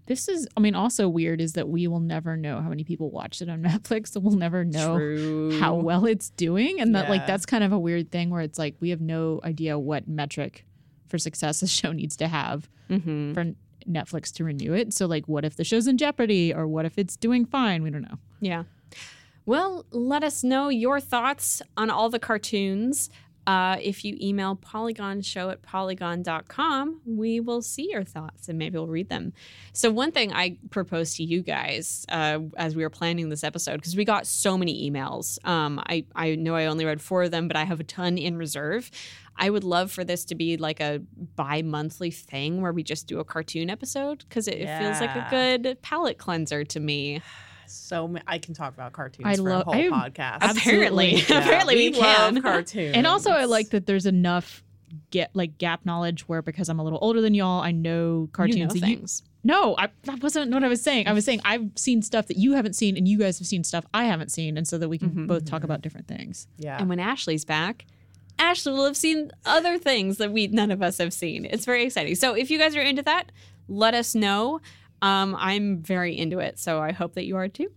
This is, I mean, also weird is that we will never know how many people watched it on Netflix. So we'll never know True. how well it's doing. And that, like, that's kind of a weird thing where it's like we have no idea what metric for success a show needs to have Mhm. for Netflix to renew it. So, like, what if the show's in jeopardy or what if it's doing fine? We don't know. Yeah. Well, let us know your thoughts on all the cartoons. Uh, if you email polygonshow at polygon.com, we will see your thoughts and maybe we'll read them. So, one thing I proposed to you guys uh, as we were planning this episode, because we got so many emails. Um, I, I know I only read four of them, but I have a ton in reserve. I would love for this to be like a bi monthly thing where we just do a cartoon episode because it, it feels like a good palate cleanser to me. So ma- I can talk about cartoons I for a whole I- podcast. Apparently, Yeah, apparently we, love can. cartoons. And also, I like that there's enough get like gap knowledge where because I'm a little older than y'all, I know cartoons You know that you things. No, I, that wasn't what I was saying. I was saying I've seen stuff that you haven't seen, and you guys have seen stuff I haven't seen, and so that we can Mhm. both talk about different things. Yeah. And when Ashley's back, Ashley will have seen other things that we none of us have seen. It's very exciting. So if you guys are into that, let us know. Um, I'm very into it, so I hope that you are too.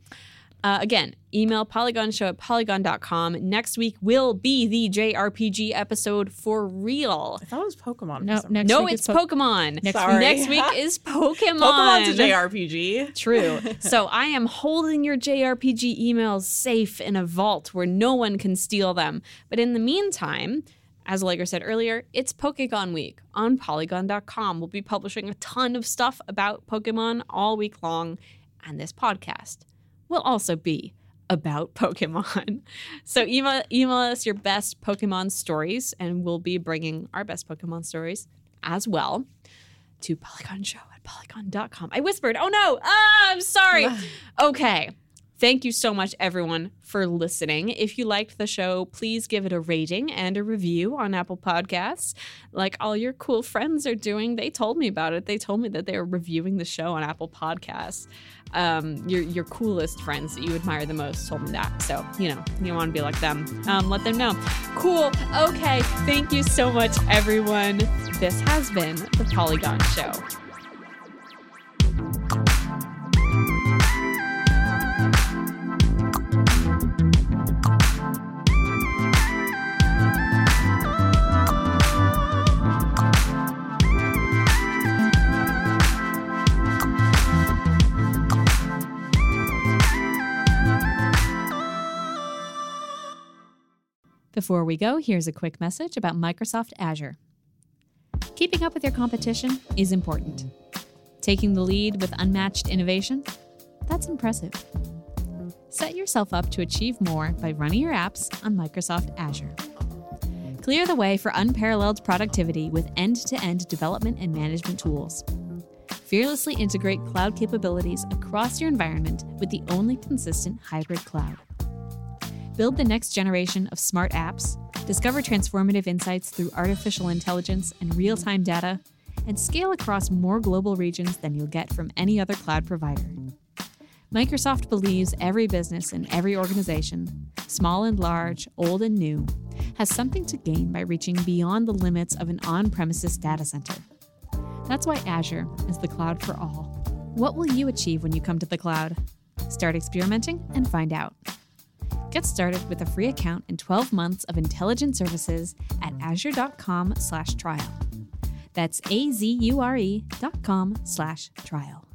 Uh, again, email polygonshow at polygon.com. Next week will be the JRPG episode for real. I thought it was Pokemon. No, next no, week it's Po- Pokemon. Next Sorry. Next week is Pokemon. Pokemon's a JRPG. True. so I am holding your JRPG emails safe in a vault where no one can steal them. But in the meantime, as Allegra said earlier, it's Pokegon Week on Polygon.com. We'll be publishing a ton of stuff about Pokemon all week long, and this podcast will also be about Pokemon. So email, email us your best Pokemon stories, and we'll be bringing our best Pokemon stories as well to Polygon Show at polygon.com. I whispered, oh no, ah, I'm sorry. okay. Thank you so much, everyone, for listening. If you liked the show, please give it a rating and a review on Apple Podcasts, like all your cool friends are doing. They told me about it. They told me that they were reviewing the show on Apple Podcasts. Um, your your coolest friends that you admire the most told me that. So you know you want to be like them. Um, let them know. Cool. Okay. Thank you so much, everyone. This has been the Polygon Show. Before we go, here's a quick message about Microsoft Azure. Keeping up with your competition is important. Taking the lead with unmatched innovation? That's impressive. Set yourself up to achieve more by running your apps on Microsoft Azure. Clear the way for unparalleled productivity with end to end development and management tools. Fearlessly integrate cloud capabilities across your environment with the only consistent hybrid cloud. Build the next generation of smart apps, discover transformative insights through artificial intelligence and real time data, and scale across more global regions than you'll get from any other cloud provider. Microsoft believes every business and every organization, small and large, old and new, has something to gain by reaching beyond the limits of an on premises data center. That's why Azure is the cloud for all. What will you achieve when you come to the cloud? Start experimenting and find out. Get started with a free account and 12 months of intelligent services at azure.com slash trial. That's A-Z-U-R-E dot com slash trial.